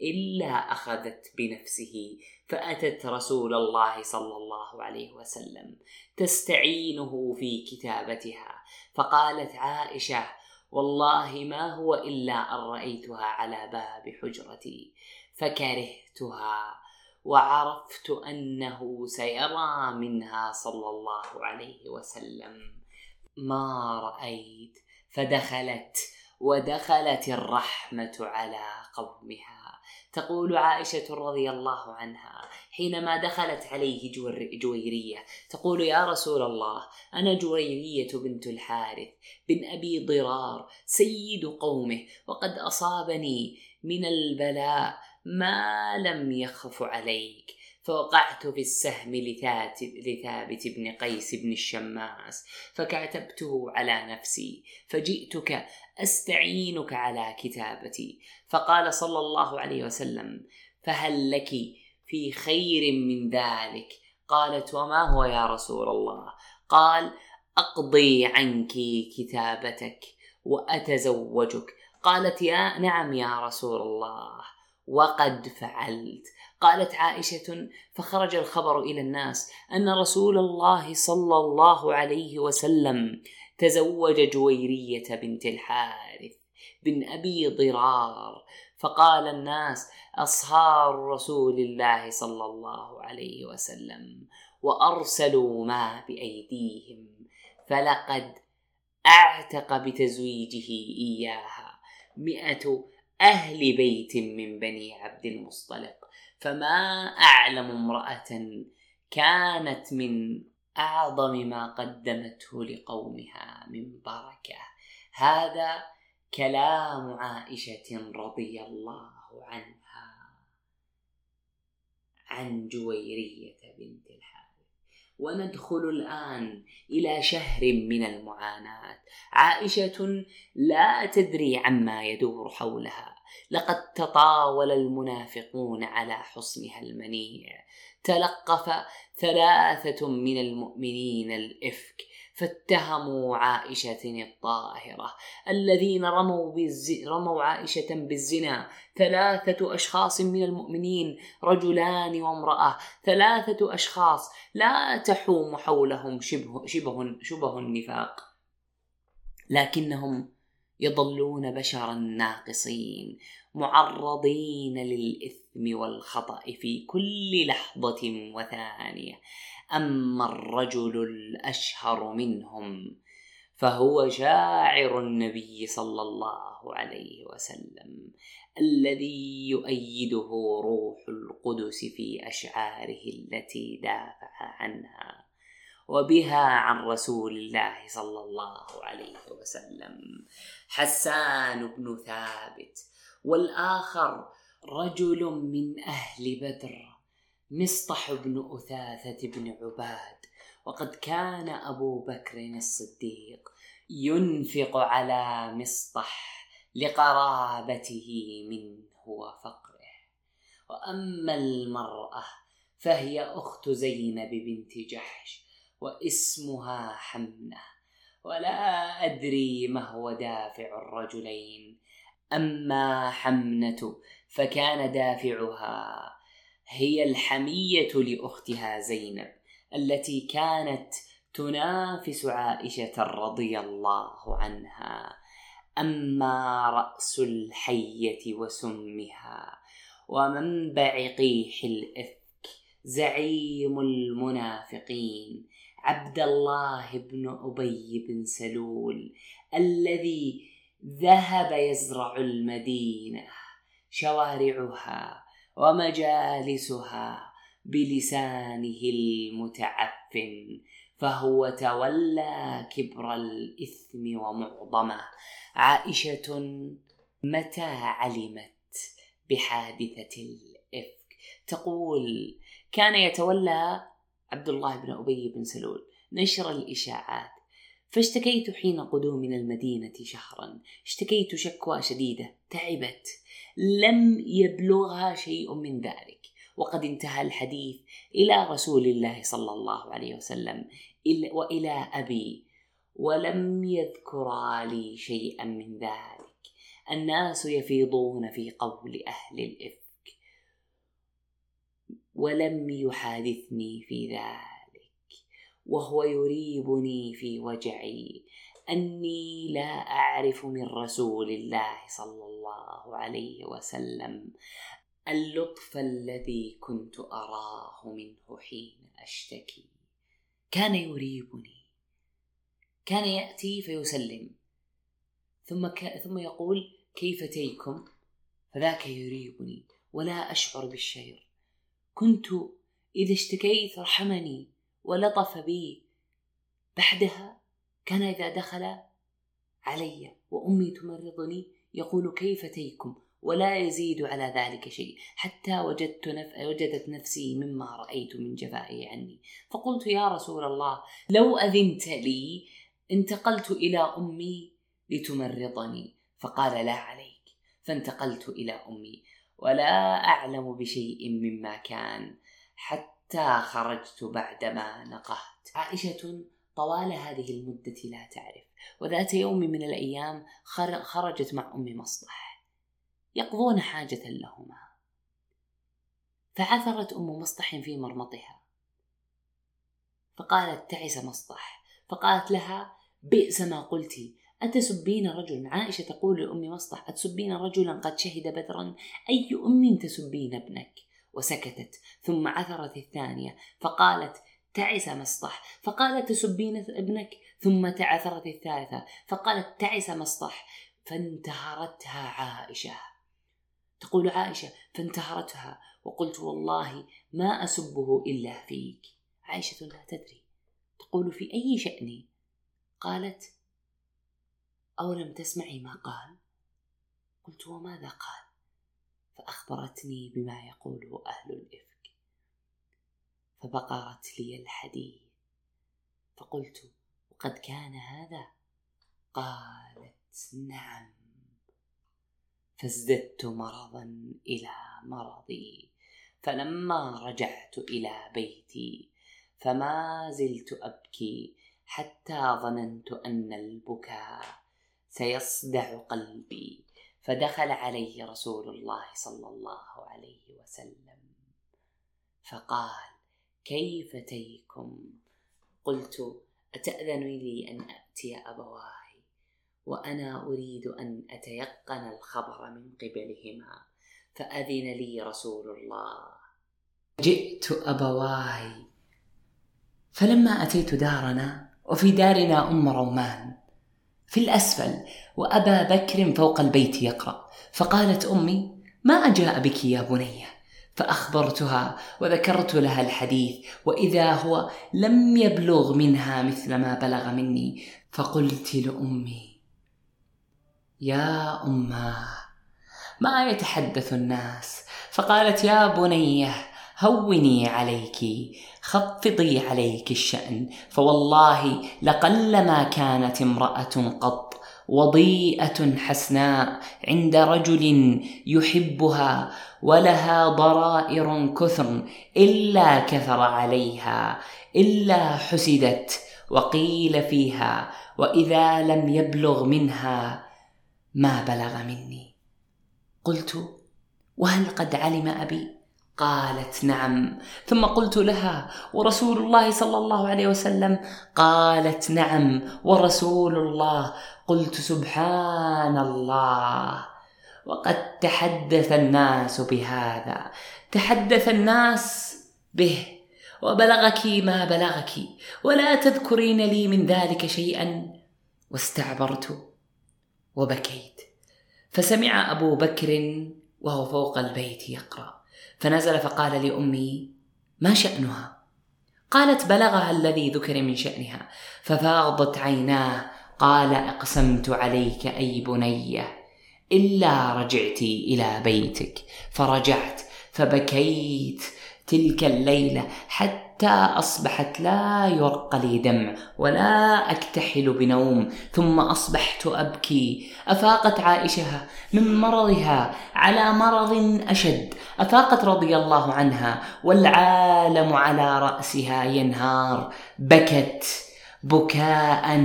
إلا أخذت بنفسه فأتت رسول الله صلى الله عليه وسلم تستعينه في كتابتها فقالت عائشة والله ما هو إلا أن رأيتها على باب حجرتي فكرهتها وعرفت أنه سيرى منها صلى الله عليه وسلم. ما رأيت فدخلت ودخلت الرحمة على قومها. تقول عائشة رضي الله عنها حينما دخلت عليه جويرية تقول يا رسول الله أنا جويرية بنت الحارث بن أبي ضرار سيد قومه وقد أصابني من البلاء ما لم يخف عليك فوقعت في السهم لثابت بن قيس بن الشماس فكتبته على نفسي فجئتك أستعينك على كتابتي. فقال صلى الله عليه وسلم فهل لك في خير من ذلك؟ قالت وما هو يا رسول الله؟ قال أقضي عنك كتابتك وأتزوجك. قالت يا نعم يا رسول الله وقد فعلت. قالت عائشة فخرج الخبر إلى الناس أن رسول الله صلى الله عليه وسلم تزوج جويرية بنت الحارث بن أبي ضرار فقال الناس أصهار رسول الله صلى الله عليه وسلم وأرسلوا ما بأيديهم فلقد أعتق بتزويجه إياها مئة أهل بيت من بني عبد المصطلق فما أعلم امرأة كانت من أعظم ما قدمته لقومها من بركة. هذا كلام عائشة رضي الله عنها عن جويرية بنت الحارث. وندخل الآن إلى شهر من المعاناة. عائشة لا تدري عما يدور حولها. لقد تطاول المنافقون على حصنها المنيع. تلقف ثلاثة من المؤمنين الإفك فاتهموا عائشة الطاهرة. الذين رموا, بالز... رموا عائشة بالزنا. ثلاثة أشخاص من المؤمنين رجلان وامرأة. ثلاثة أشخاص لا تحوم حولهم شبه, شبه, شبه النفاق. لكنهم يظلون بشرا ناقصين معرضين للإثم والخطأ في كل لحظة وثانية. أما الرجل الأشهر منهم فهو شاعر النبي صلى الله عليه وسلم الذي يؤيده روح القدس في أشعاره التي دافع عنها. وبها عن رسول الله صلى الله عليه وسلم. حسان بن ثابت. والآخر رجل من أهل بدر مصطح بن أثاثة بن عباد. وقد كان أبو بكر الصديق ينفق على مصطح لقرابته منه وفقره. وأما المرأة فهي أخت زينب بنت جحش واسمها حمنة ولا أدري ما هو دافع الرجلين. أما حمنة فكان دافعها هي الحمية لأختها زينب التي كانت تنافس عائشة رضي الله عنها. أما رأس الحية وسمها ومنبع قيح الإفك زعيم المنافقين. عبد الله بن أبي بن سلول الذي ذهب يزرع المدينة شوارعها ومجالسها بلسانه المتعفن فهو تولى كبر الإثم ومعظمه. عائشة متى علمت بحادثة الإفك؟ تقول كان يتولى عبد الله بن أبي بن سلول نشر الإشاعات. فاشتكيت حين قدومنا المدينة شهرا. اشتكيت شكوى شديدة تعبت. لم يبلغها شيء من ذلك. وقد انتهى الحديث إلى رسول الله صلى الله عليه وسلم وإلى أبي. ولم يذكرا لي شيئا من ذلك. الناس يفيضون في قول أهل الإفك ولم يحادثني في ذلك وهو يريبني في وجعي أني لا أعرف من رسول الله صلى الله عليه وسلم اللطف الذي كنت أراه منه حين أشتكي. كان يريبني كان يأتي فيسلم ثم ك... ثم يقول كيف تيكم؟ فذاك يريبني ولا أشعر بالشير. كنت إذا اشتكيت رحمني ولطف بي. بعدها كان إذا دخل علي وأمي تمرضني يقول كيف تيكم؟ ولا يزيد على ذلك شيء. حتى وجدت نف... وجدت نفسي مما رأيت من جفائه عني. فقلت يا رسول الله لو أذنت لي انتقلت إلى أمي لتمرضني. فقال لا عليك. فانتقلت إلى أمي. ولا أعلم بشيء مما كان حتى خرجت بعدما نقهت. عائشة طوال هذه المدة لا تعرف وذات يوم من الأيام خرجت مع أم مصطح يقضون حاجة لهما. فعثرت أم مصطح في مرمطها. فقالت تعس مصطح فقالت لها بئس ما قلت أتسبين رجلا؟ عائشة تقول لأم مصطح أتسبين رجلا؟ قد شهد بدرا. أي أم تسبين ابنك؟ وسكتت. ثم عثرت الثانية. فقالت تعس مصطح. فقالت تسبين ابنك؟ ثم تعثرت الثالثة. فقالت تعس مصطح. فانتهرتها عائشة. تقول عائشة فانتهرتها. وقلت والله ما أسبه إلا فيك. عائشة لا تدري. تقول في أي شأن؟ قالت أولم تسمعي ما قال؟ قلت وماذا قال؟ فأخبرتني بما يقوله أهل الإفك. فبقرت لي الحديث. فقلت وقد كان هذا؟ قالت نعم. فازددت مرضا إلى مرضي. فلما رجعت إلى بيتي فما زلت أبكي حتى ظننت أن البكاء سيصدع قلبي. فدخل عليه رسول الله صلى الله عليه وسلم. فقال كيف تيكم؟ قلت أتأذن لي أن أتي أبواي وأنا أريد أن أتيقن الخبر من قبلهما فأذن لي رسول الله. جئت أبواي فلما أتيت دارنا وفي دارنا أم رومان في الأسفل وأبا بكر فوق البيت يقرأ. فقالت أمي ما جاء بك يا بنية فأخبرتها وذكرت لها الحديث وإذا هو لم يبلغ منها مثل ما بلغ مني. فقلت لأمي يا أماه ما يتحدث الناس؟ فقالت يا بنيه هوني عليك. خفضي عليك الشأن. فوالله لقلما كانت امرأة قط وضيئة حسناء عند رجل يحبها ولها ضرائر كثر إلا كثر عليها إلا حسدت وقيل فيها وإذا لم يبلغ منها ما بلغ مني. قلت وهل قد علم أبي؟ قالت نعم. ثم قلت لها ورسول الله صلى الله عليه وسلم قالت نعم ورسول الله قلت سبحان الله. وقد تحدث الناس بهذا. تحدث الناس به. وبلغك ما بلغك. ولا تذكرين لي من ذلك شيئا. واستعبرت وبكيت. فسمع أبو بكر وهو فوق البيت يقرأ. فنزل فقال لأمي ما شأنها؟ قالت بلغها الذي ذكر من شأنها. ففاضت عيناه قال أقسمت عليك أي بنيه إلا رجعت إلى بيتك. فرجعت فبكيت تلك الليلة حتى أصبحت لا يرق لي دمع ولا أكتحل بنوم ثم أصبحت أبكي. أفاقت عائشة من مرضها على مرض أشد. أفاقت رضي الله عنها والعالم على رأسها ينهار. بكت بكاء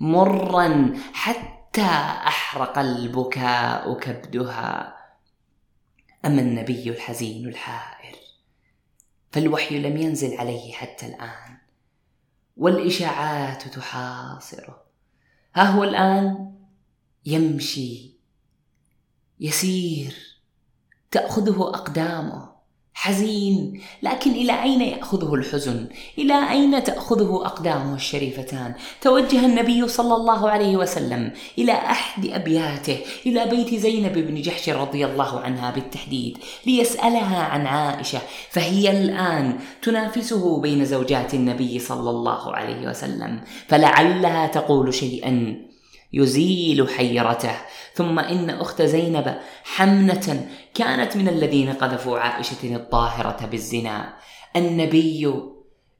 مرا حتى أحرق البكاء كبدها. أما النبي الحزين الحائر. فالوحي لم ينزل عليه حتى الآن. والإشاعات تحاصره. ها هو الآن يمشي. يسير. تأخذه أقدامه. حزين. لكن إلى أين يأخذه الحزن؟ إلى أين تأخذه أقدامه الشريفتان؟ توجه النبي صلى الله عليه وسلم إلى أحد أبياته إلى بيت زينب بن جحش رضي الله عنها بالتحديد ليسألها عن عائشة فهي الآن تنافسه بين زوجات النبي صلى الله عليه وسلم فلعلها تقول شيئا. يزيل حيرته. ثم إن أخت زينب حمنة كانت من الذين قذفوا عائشة الطاهرة بالزنا. النبي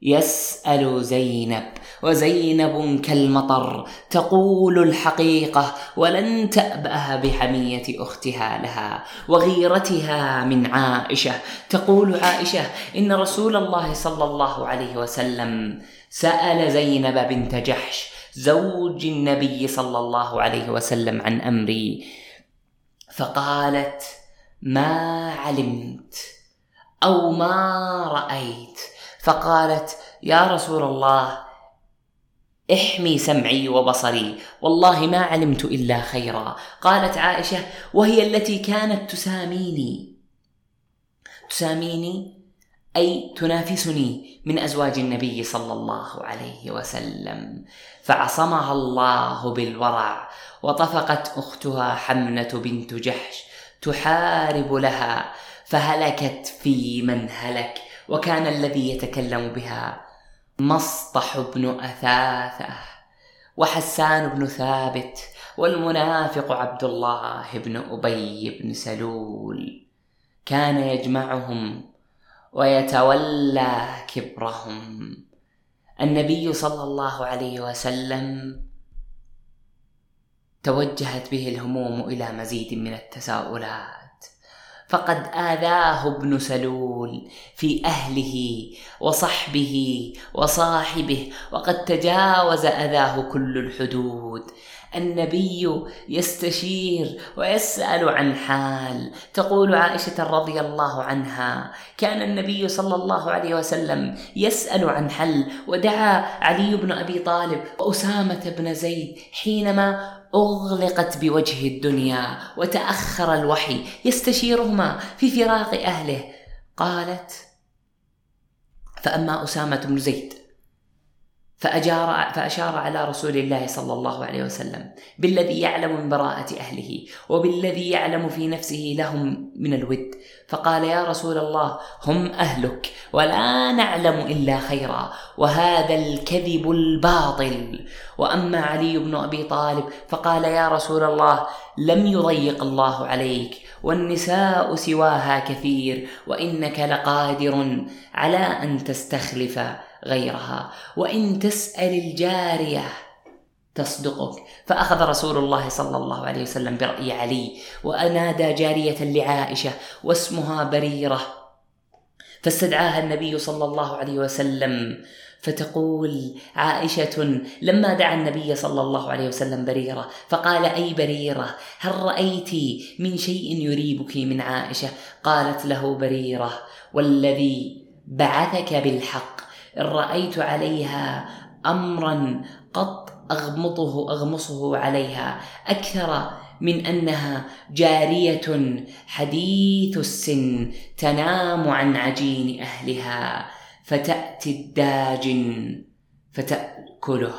يسأل زينب وزينب كالمطر تقول الحقيقة ولن تابه بحمية أختها لها وغيرتها من عائشة تقول عائشة إن رسول الله صلى الله عليه وسلم سأل زينب بنت جحش زوج النبي صلى الله عليه وسلم عن أمري. فقالت ما علمت أو ما رأيت. فقالت يا رسول الله احمي سمعي وبصري والله ما علمت إلا خيرا. قالت عائشة وهي التي كانت تساميني. تساميني؟ أي تنافسني من أزواج النبي صلى الله عليه وسلم. فعصمها الله بالورع وطفقت أختها حمنة بنت جحش تحارب لها فهلكت في من هلك وكان الذي يتكلم بها مصطح بن أثاثة وحسان بن ثابت والمنافق عبد الله بن أبي بن سلول. كان يجمعهم ويتولى كبرهم. النبي صلى الله عليه وسلم توجهت به الهموم إلى مزيد من التساؤلات. فقد آذاه ابن سلول في أهله وصحبه وصاحبه وقد تجاوز أذاه كل الحدود. النبي يستشير ويسأل عن حال. تقول عائشة رضي الله عنها كان النبي صلى الله عليه وسلم يسأل عن حل ودعا علي بن أبي طالب وأسامة بن زيد حينما أغلقت بوجه الدنيا وتأخر الوحي يستشيرهما في فراق أهله. قالت فأما أسامة بن زيد فأجار فأشار على رسول الله صلى الله عليه وسلم بالذي يعلم من براءة أهله وبالذي يعلم في نفسه لهم من الود. فقال يا رسول الله هم أهلك ولا نعلم إلا خيرا وهذا الكذب الباطل. وأما علي بن أبي طالب فقال يا رسول الله لم يضيق الله عليك والنساء سواها كثير وإنك لقادر على أن تستخلف. غيرها. وإن تسأل الجارية تصدقك. فأخذ رسول الله صلى الله عليه وسلم برأي علي وأنادى جارية لعائشة واسمها بريرة فاستدعاها النبي صلى الله عليه وسلم. فتقول عائشة لما دعا النبي صلى الله عليه وسلم بريرة فقال أي بريرة هل رأيت من شيء يريبك من عائشة؟ قالت له بريرة والذي بعثك بالحق. إن رأيت عليها أمرا قط أغمضه أغمصه عليها. أكثر من أنها جارية حديث السن تنام عن عجين أهلها. فتأتي الداجن فتأكله.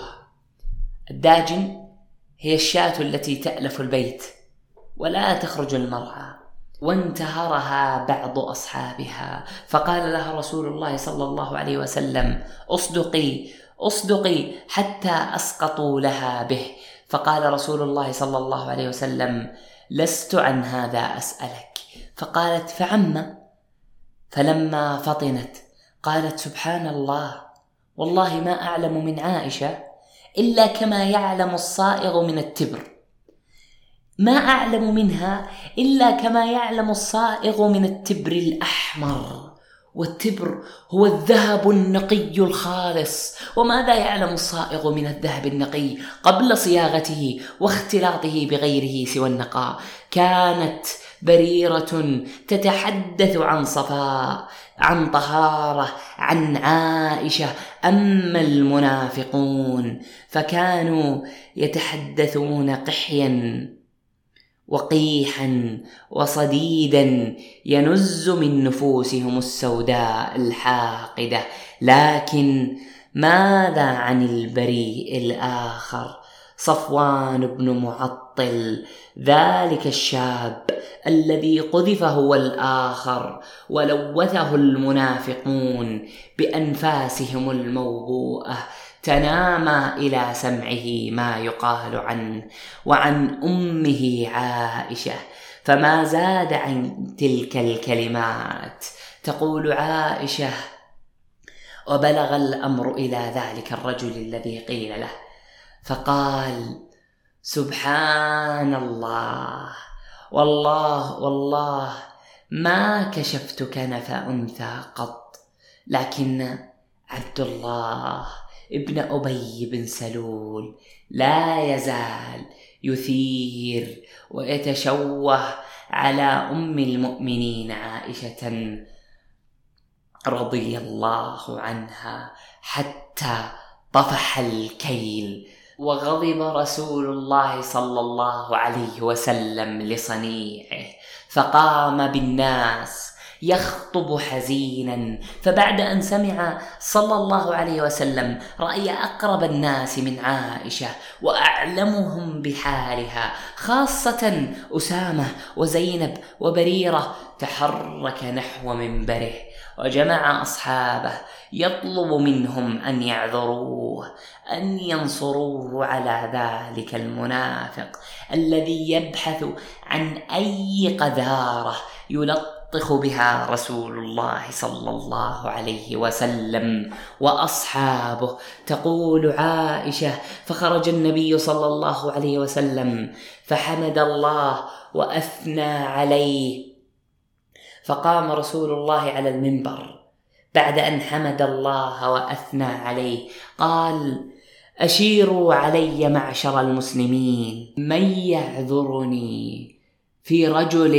الداجن هي الشاة التي تألف البيت ولا تخرج المرعى. وانتهرها بعض أصحابها. فقال لها رسول الله صلى الله عليه وسلم أصدقي أصدقي حتى أسقطوا لها به. فقال رسول الله صلى الله عليه وسلم لست عن هذا أسألك. فقالت فعم. فلما فطنت قالت سبحان الله والله ما أعلم من عائشة إلا كما يعلم الصائغ من التبر. ما أعلم منها إلا كما يعلم الصائغ من التبر الأحمر. والتبر هو الذهب النقي الخالص. وماذا يعلم الصائغ من الذهب النقي قبل صياغته واختلاطه بغيره سوى النقاء؟ كانت بريرة تتحدث عن صفاء عن طهارة عن عائشة. أما المنافقون فكانوا يتحدثون قحيا. وقيحا وصديدا ينز من نفوسهم السوداء الحاقدة. لكن ماذا عن البريء الآخر؟ صفوان بن معطل ذلك الشاب الذي قذف هو الآخر ولوثه المنافقون بأنفاسهم الموبوءة. تنامى إلى سمعه ما يقال عنه وعن أمه عائشة فما زاد عن تلك الكلمات. تقول عائشة وبلغ الأمر إلى ذلك الرجل الذي قيل له فقال سبحان الله والله والله ما كشفت كنف أنثى قط لكن عبد الله ابن أبي بن سلول لا يزال يثير ويتشوه على أم المؤمنين عائشة رضي الله عنها حتى طفح الكيل وغضب رسول الله صلى الله عليه وسلم لصنيعه فقام بالناس يخطب حزينا. فبعد أن سمع صلى الله عليه وسلم رأي أقرب الناس من عائشة وأعلمهم بحالها خاصة أسامة وزينب وبريرة تحرك نحو منبره وجمع أصحابه يطلب منهم أن يعذروه أن ينصروه على ذلك المنافق الذي يبحث عن أي قذارة يلطخ بها رسول الله صلى الله عليه وسلم وأصحابه. تقول عائشة فخرج النبي صلى الله عليه وسلم فحمد الله وأثنى عليه. فقام رسول الله على المنبر بعد أن حمد الله وأثنى عليه. قال أشيروا علي معشر المسلمين من يعذرني في رجل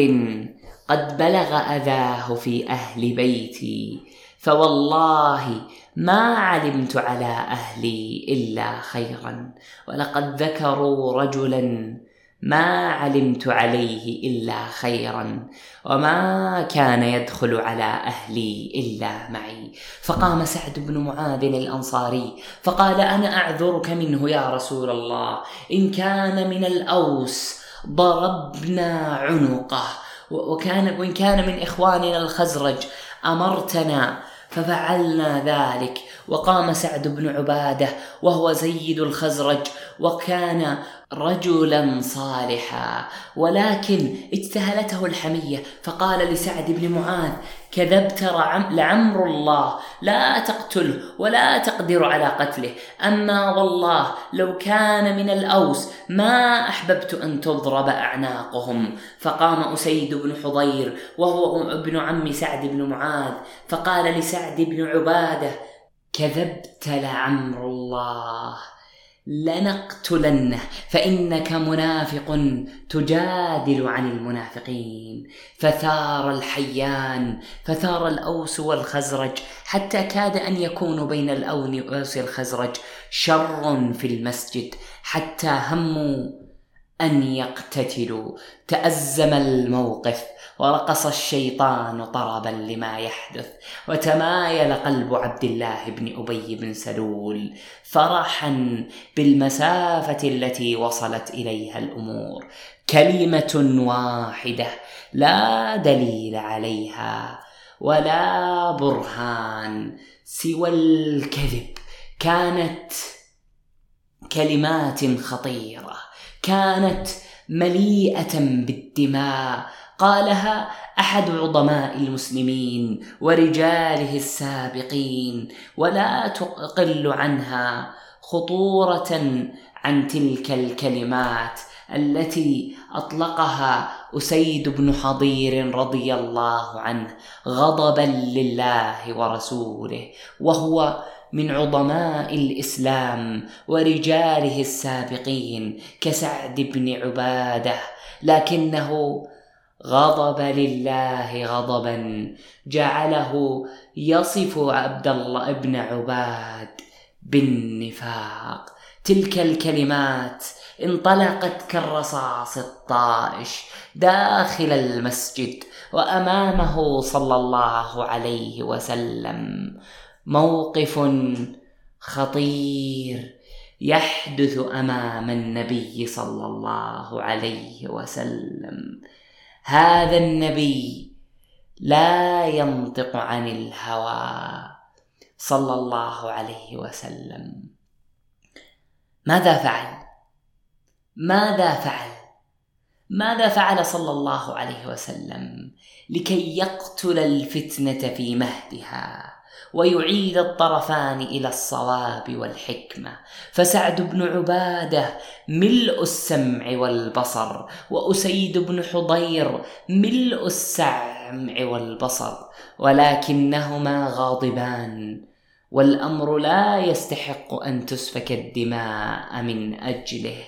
قد بلغ أذاه في أهل بيتي فوالله ما علمت على أهلي إلا خيرا ولقد ذكروا رجلا ما علمت عليه إلا خيرا وما كان يدخل على أهلي إلا معي. فقام سعد بن معاذ الأنصاري فقال أنا أعذرك منه يا رسول الله إن كان من الأوس ضربنا عنقه. وكان وإن كان من إخواننا الخزرج أمرتنا ففعلنا ذلك. وقام سعد بن عبادة وهو سيد الخزرج وكان رجلا صالحا. ولكن اجتهلته الحمية فقال لسعد بن معاذ كذبت لعمر الله لا تقتله ولا تقدر على قتله. أما والله لو كان من الأوس ما أحببت أن تضرب أعناقهم. فقام أسيد بن حضير وهو ابن عم سعد بن معاذ فقال لسعد بن عبادة كذبت لعمر الله. لنقتلنه فإنك منافق تجادل عن المنافقين. فثار الحيان فثار الأوس والخزرج حتى كاد أن يكون بين الأوس والخزرج شر في المسجد حتى هموا أن يقتتلوا. تأزم الموقف ورقص الشيطان طربا لما يحدث وتمايل قلب عبد الله بن أبي بن سلول فرحا بالمسافة التي وصلت إليها الأمور. كلمة واحدة لا دليل عليها ولا برهان سوى الكذب. كانت كلمات خطيرة. كانت مليئة بالدماء. قالها أحد عظماء المسلمين ورجاله السابقين ولا تقل عنها خطورة عن تلك الكلمات التي أطلقها أسيد بن حضير رضي الله عنه غضبا لله ورسوله وهو من عظماء الإسلام ورجاله السابقين كسعد بن عبادة لكنه غضب لله غضبا جعله يصف عبد الله بن عباد بالنفاق. تلك الكلمات انطلقت كالرصاص الطائش داخل المسجد وأمامه صلى الله عليه وسلم. موقف خطير يحدث أمام النبي صلى الله عليه وسلم. هذا النبي لا ينطق عن الهوى صلى الله عليه وسلم. ماذا فعل؟ ماذا فعل؟ ماذا فعل صلى الله عليه وسلم لكي يقتل الفتنة في مهدها؟ ويعيد الطرفان إلى الصواب والحكمة. فسعد بن عبادة ملء السمع والبصر وأسيد بن حضير ملء السمع والبصر. ولكنهما غاضبان والأمر لا يستحق أن تسفك الدماء من أجله.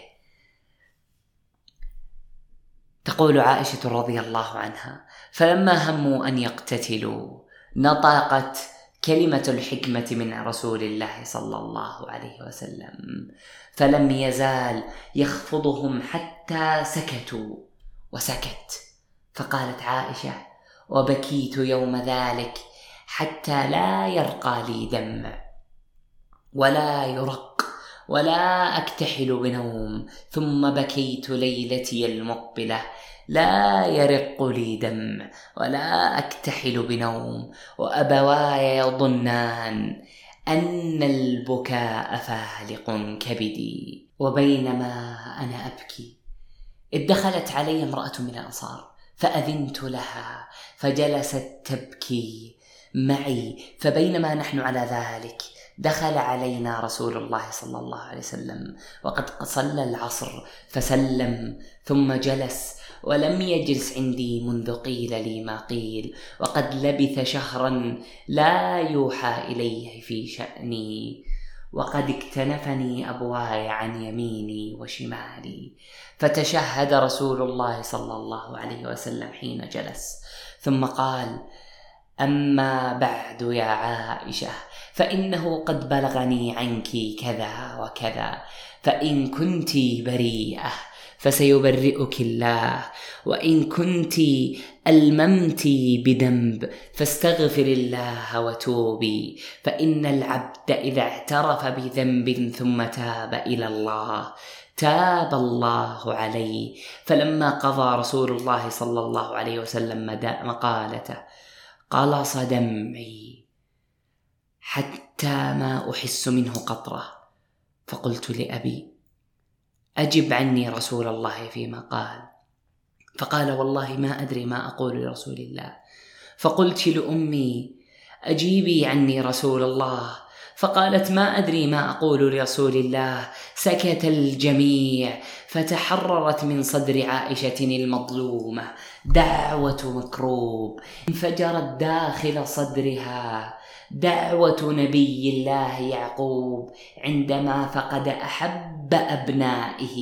تقول عائشة رضي الله عنها فلما هموا أن يقتتلوا نطقت كلمة الحكمة من رسول الله صلى الله عليه وسلم. فلم يزال يخفضهم حتى سكتوا وسكت. فقالت عائشة وبكيت يوم ذلك حتى لا يرقى لي دمع ولا يرق ولا أكتحل بنوم. ثم بكيت ليلتي المقبلة لا يرق لي دمع ولا أكتحل بنوم وأبواي يظنان أن البكاء فالق كبدي وبينما أنا أبكي. إذ دخلت علي امرأة من الأنصار فأذنت لها فجلست تبكي معي. فبينما نحن على ذلك دخل علينا رسول الله صلى الله عليه وسلم وقد صلى العصر فسلم ثم جلس ولم يجلس عندي منذ قيل لي ما قيل وقد لبث شهرا لا يوحى إليه في شأني. وقد اكتنفني أبواي عن يميني وشمالي. فتشهد رسول الله صلى الله عليه وسلم حين جلس. ثم قال أما بعد يا عائشة فإنه قد بلغني عنك كذا وكذا فإن كنت بريئة فسيبرئك الله. وإن كنت ألممت بذنب فاستغفر الله وتوبي فإن العبد إذا اعترف بذنب ثم تاب إلى الله تاب الله عليه. فلما قضى رسول الله صلى الله عليه وسلم مقالته قلص دمعي حتى ما أحس منه قطره. فقلت لأبي أجب عني رسول الله فيما قال. فقال والله ما أدري ما أقول لرسول الله. فقلت لأمي أجيبي عني رسول الله. فقالت ما أدري ما أقول لرسول الله. سكت الجميع. فتحررت من صدر عائشة المظلومة. دعوة مكروب. انفجرت داخل صدرها. دعوة نبي الله يعقوب. عندما فقد احب أبنائه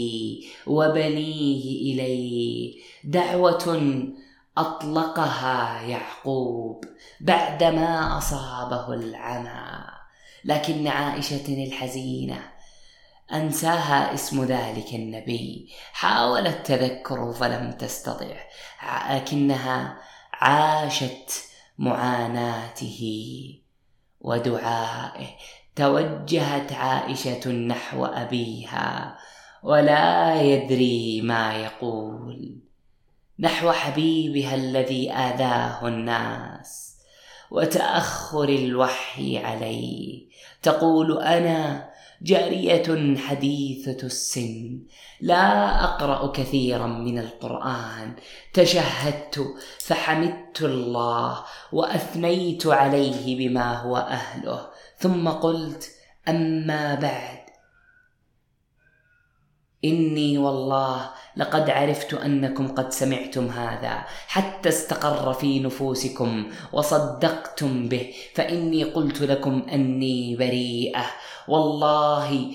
وبنيه إليه. دعوة أطلقها يعقوب بعدما أصابه العمى. لكن عائشة الحزينة أنساها اسم ذلك النبي. حاولت تذكره فلم تستطع لكنها عاشت معاناته ودعائه. توجهت عائشة نحو أبيها ولا يدري ما يقول. نحو حبيبها الذي آذاه الناس وتأخر الوحي عليه. تقول أنا جارية حديثة السن. لا أقرأ كثيرا من القرآن. تشهدت فحمدت الله وأثنيت عليه بما هو أهله. ثم قلت أما بعد. إني والله لقد عرفت أنكم قد سمعتم هذا حتى استقر في نفوسكم وصدقتم به فإني قلت لكم أني بريئة. والله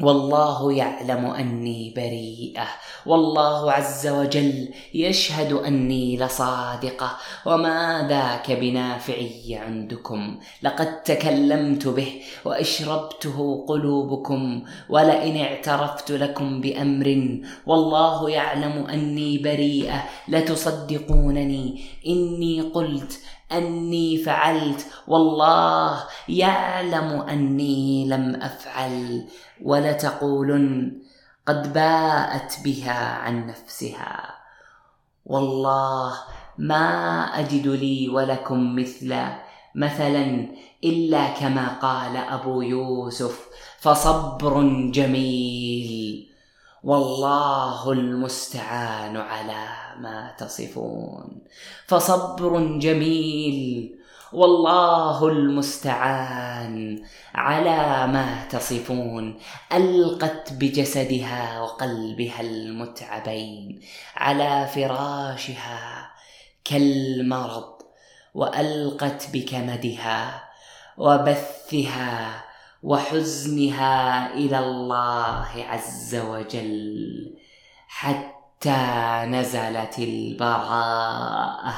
والله يعلم أني بريئة. والله عز وجل يشهد أني لصادقة. وما ذاك بنافعي عندكم؟ لقد تكلمت به وأشربته قلوبكم ولئن اعترفت لكم بأمر. والله يعلم أني بريئة. لتصدقونني إني قلت أني فعلت والله يعلم أني لم أفعل ولتقولن قد باءت بها عن نفسها. والله ما أجد لي ولكم مثل مثلا إلا كما قال أبو يوسف فصبر جميل والله المستعان على ما تصفون. فصبر جميل والله المستعان على ما تصفون. ألقت بجسدها وقلبها المتعبين على فراشها كالمرض وألقت بكمدها وبثها وحزنها إلى الله عز وجل حتى نزلت البراءة.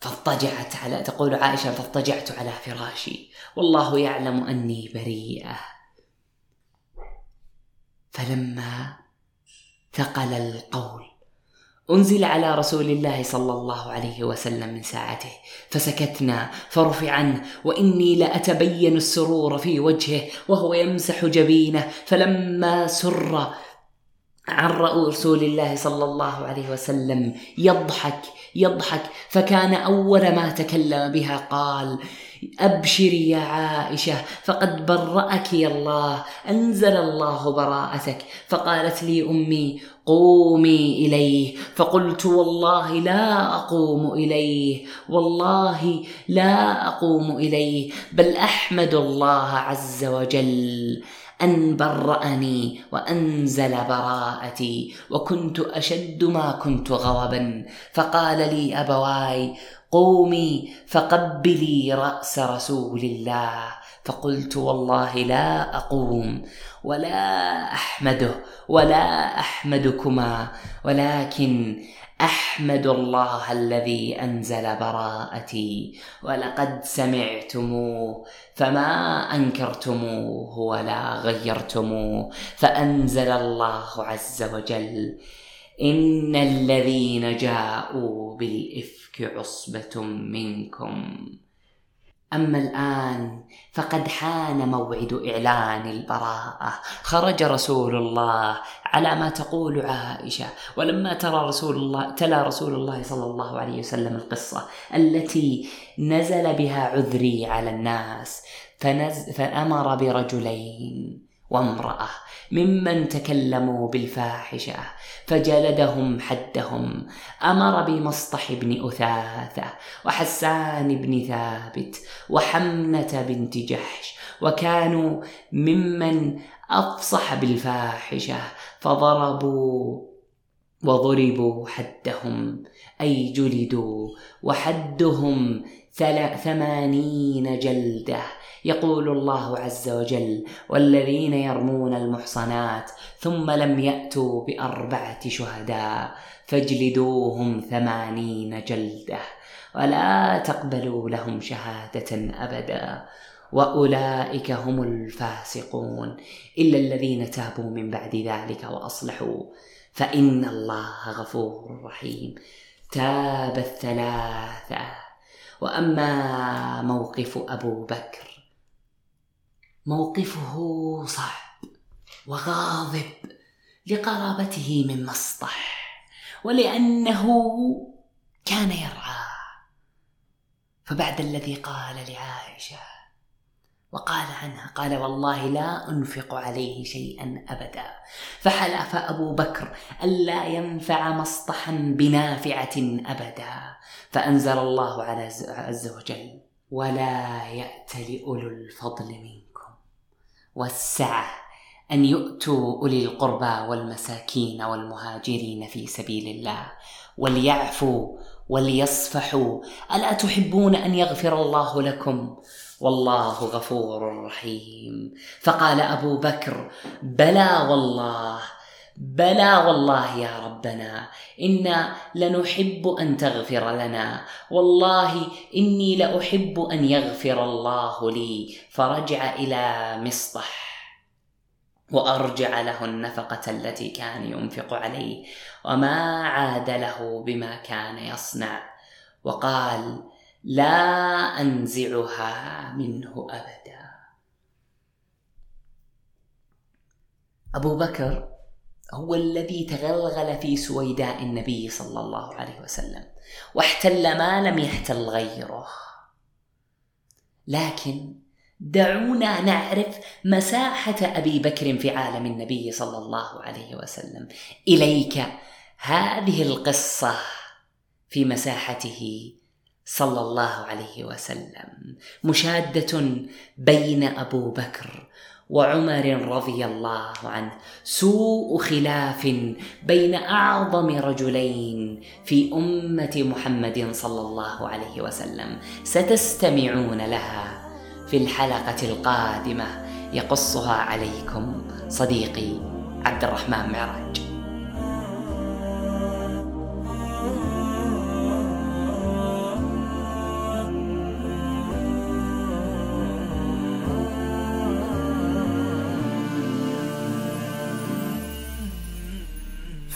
فاضطجعت على تقول عائشة فاضطجعت على فراشي. والله يعلم أني بريئة. فلما ثقل القول أنزل على رسول الله صلى الله عليه وسلم من ساعته فسكتنا فرفع عنه وإني لأتبين السرور في وجهه وهو يمسح جبينه فلما سر عن رسول الله صلى الله عليه وسلم. يضحك يضحك. فكان أول ما تكلم بها قال أبشري يا عائشة فقد برأك يا الله أنزل الله براءتك. فقالت لي أمي قومي إليه. فقلت والله لا أقوم إليه والله لا أقوم إليه بل أحمد الله عز وجل. أن برأني وأنزل براءتي وكنت أشد ما كنت غضبا فقال لي أبواي قومي فقبلي رأس رسول الله. فقلت والله لا أقوم ولا أحمده ولا أحمدكما ولكن أحمد الله الذي أنزل براءتي ولقد سمعتموه فما أنكرتموه ولا غيرتموه فأنزل الله عز وجل إن الذين جاءوا بالإفك عصبة منكم. أما الآن فقد حان موعد إعلان البراءة. خرج رسول الله على ما تقول عائشة ولما ترى رسول الله تلا رسول الله صلى الله عليه وسلم القصة التي نزل بها عذري على الناس فنز فأمر برجلين. وامرأة ممن تكلموا بالفاحشة فجلدهم حدهم أمر بمصطح بن أثاثة وحسان بن ثابت وحمنة بنت جحش وكانوا ممن أفصح بالفاحشة فضربوا وضربوا حدهم أي جلدوا وحدهم ثمانين جلدة يقول الله عز وجل والذين يرمون المحصنات ثم لم يأتوا بأربعة شهداء فاجلدوهم ثمانين جلدة ولا تقبلوا لهم شهادة أبدا. وأولئك هم الفاسقون إلا الذين تابوا من بعد ذلك وأصلحوا فإن الله غفور رحيم. تاب الثلاثة. وأما موقف أبو بكر موقفه صعب وغاضب لقرابته من مسطح ولأنه كان يرعاه. فبعد الذي قال لعائشة وقال عنها قال والله لا أنفق عليه شيئا أبدا. فحلف أبو بكر الا ينفع مصطحا بنافعة أبدا. فأنزل الله عز وجل ولا يات لاولو الفضل منكم والسعة أن يؤتوا أولي القربى والمساكين والمهاجرين في سبيل الله وليعفوا وليصفحوا. ألا تحبون أن يغفر الله لكم؟ والله غفور رحيم. فقال أبو بكر بلى والله بلى والله يا ربنا أنا لنحب أن تغفر لنا. والله إني لأحب أن يغفر الله لي. فرجع إلى مصطح وأرجع له النفقة التي كان ينفق عليه وما عاد له بما كان يصنع. وقال لا أنزعها منه أبدا. أبو بكر هو الذي تغلغل في سويداء النبي صلى الله عليه وسلم واحتل ما لم يحتل غيره. لكن دعونا نعرف مساحة أبي بكر في عالم النبي صلى الله عليه وسلم. إليك هذه القصة في مساحته صلى الله عليه وسلم. مشادة بين أبو بكر وعمر رضي الله عنه. سوء خلاف بين أعظم رجلين في أمة محمد صلى الله عليه وسلم. ستستمعون لها في الحلقة القادمة. يقصها عليكم صديقي عبد الرحمن معراج.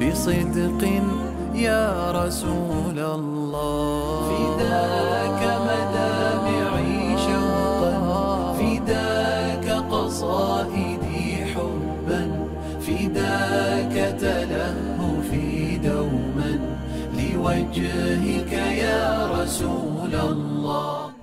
بصدق يا رسول الله. فداك مدامعي شوقا فداك قصائدي حبا فداك تلهفي دوما لوجهك يا رسول الله.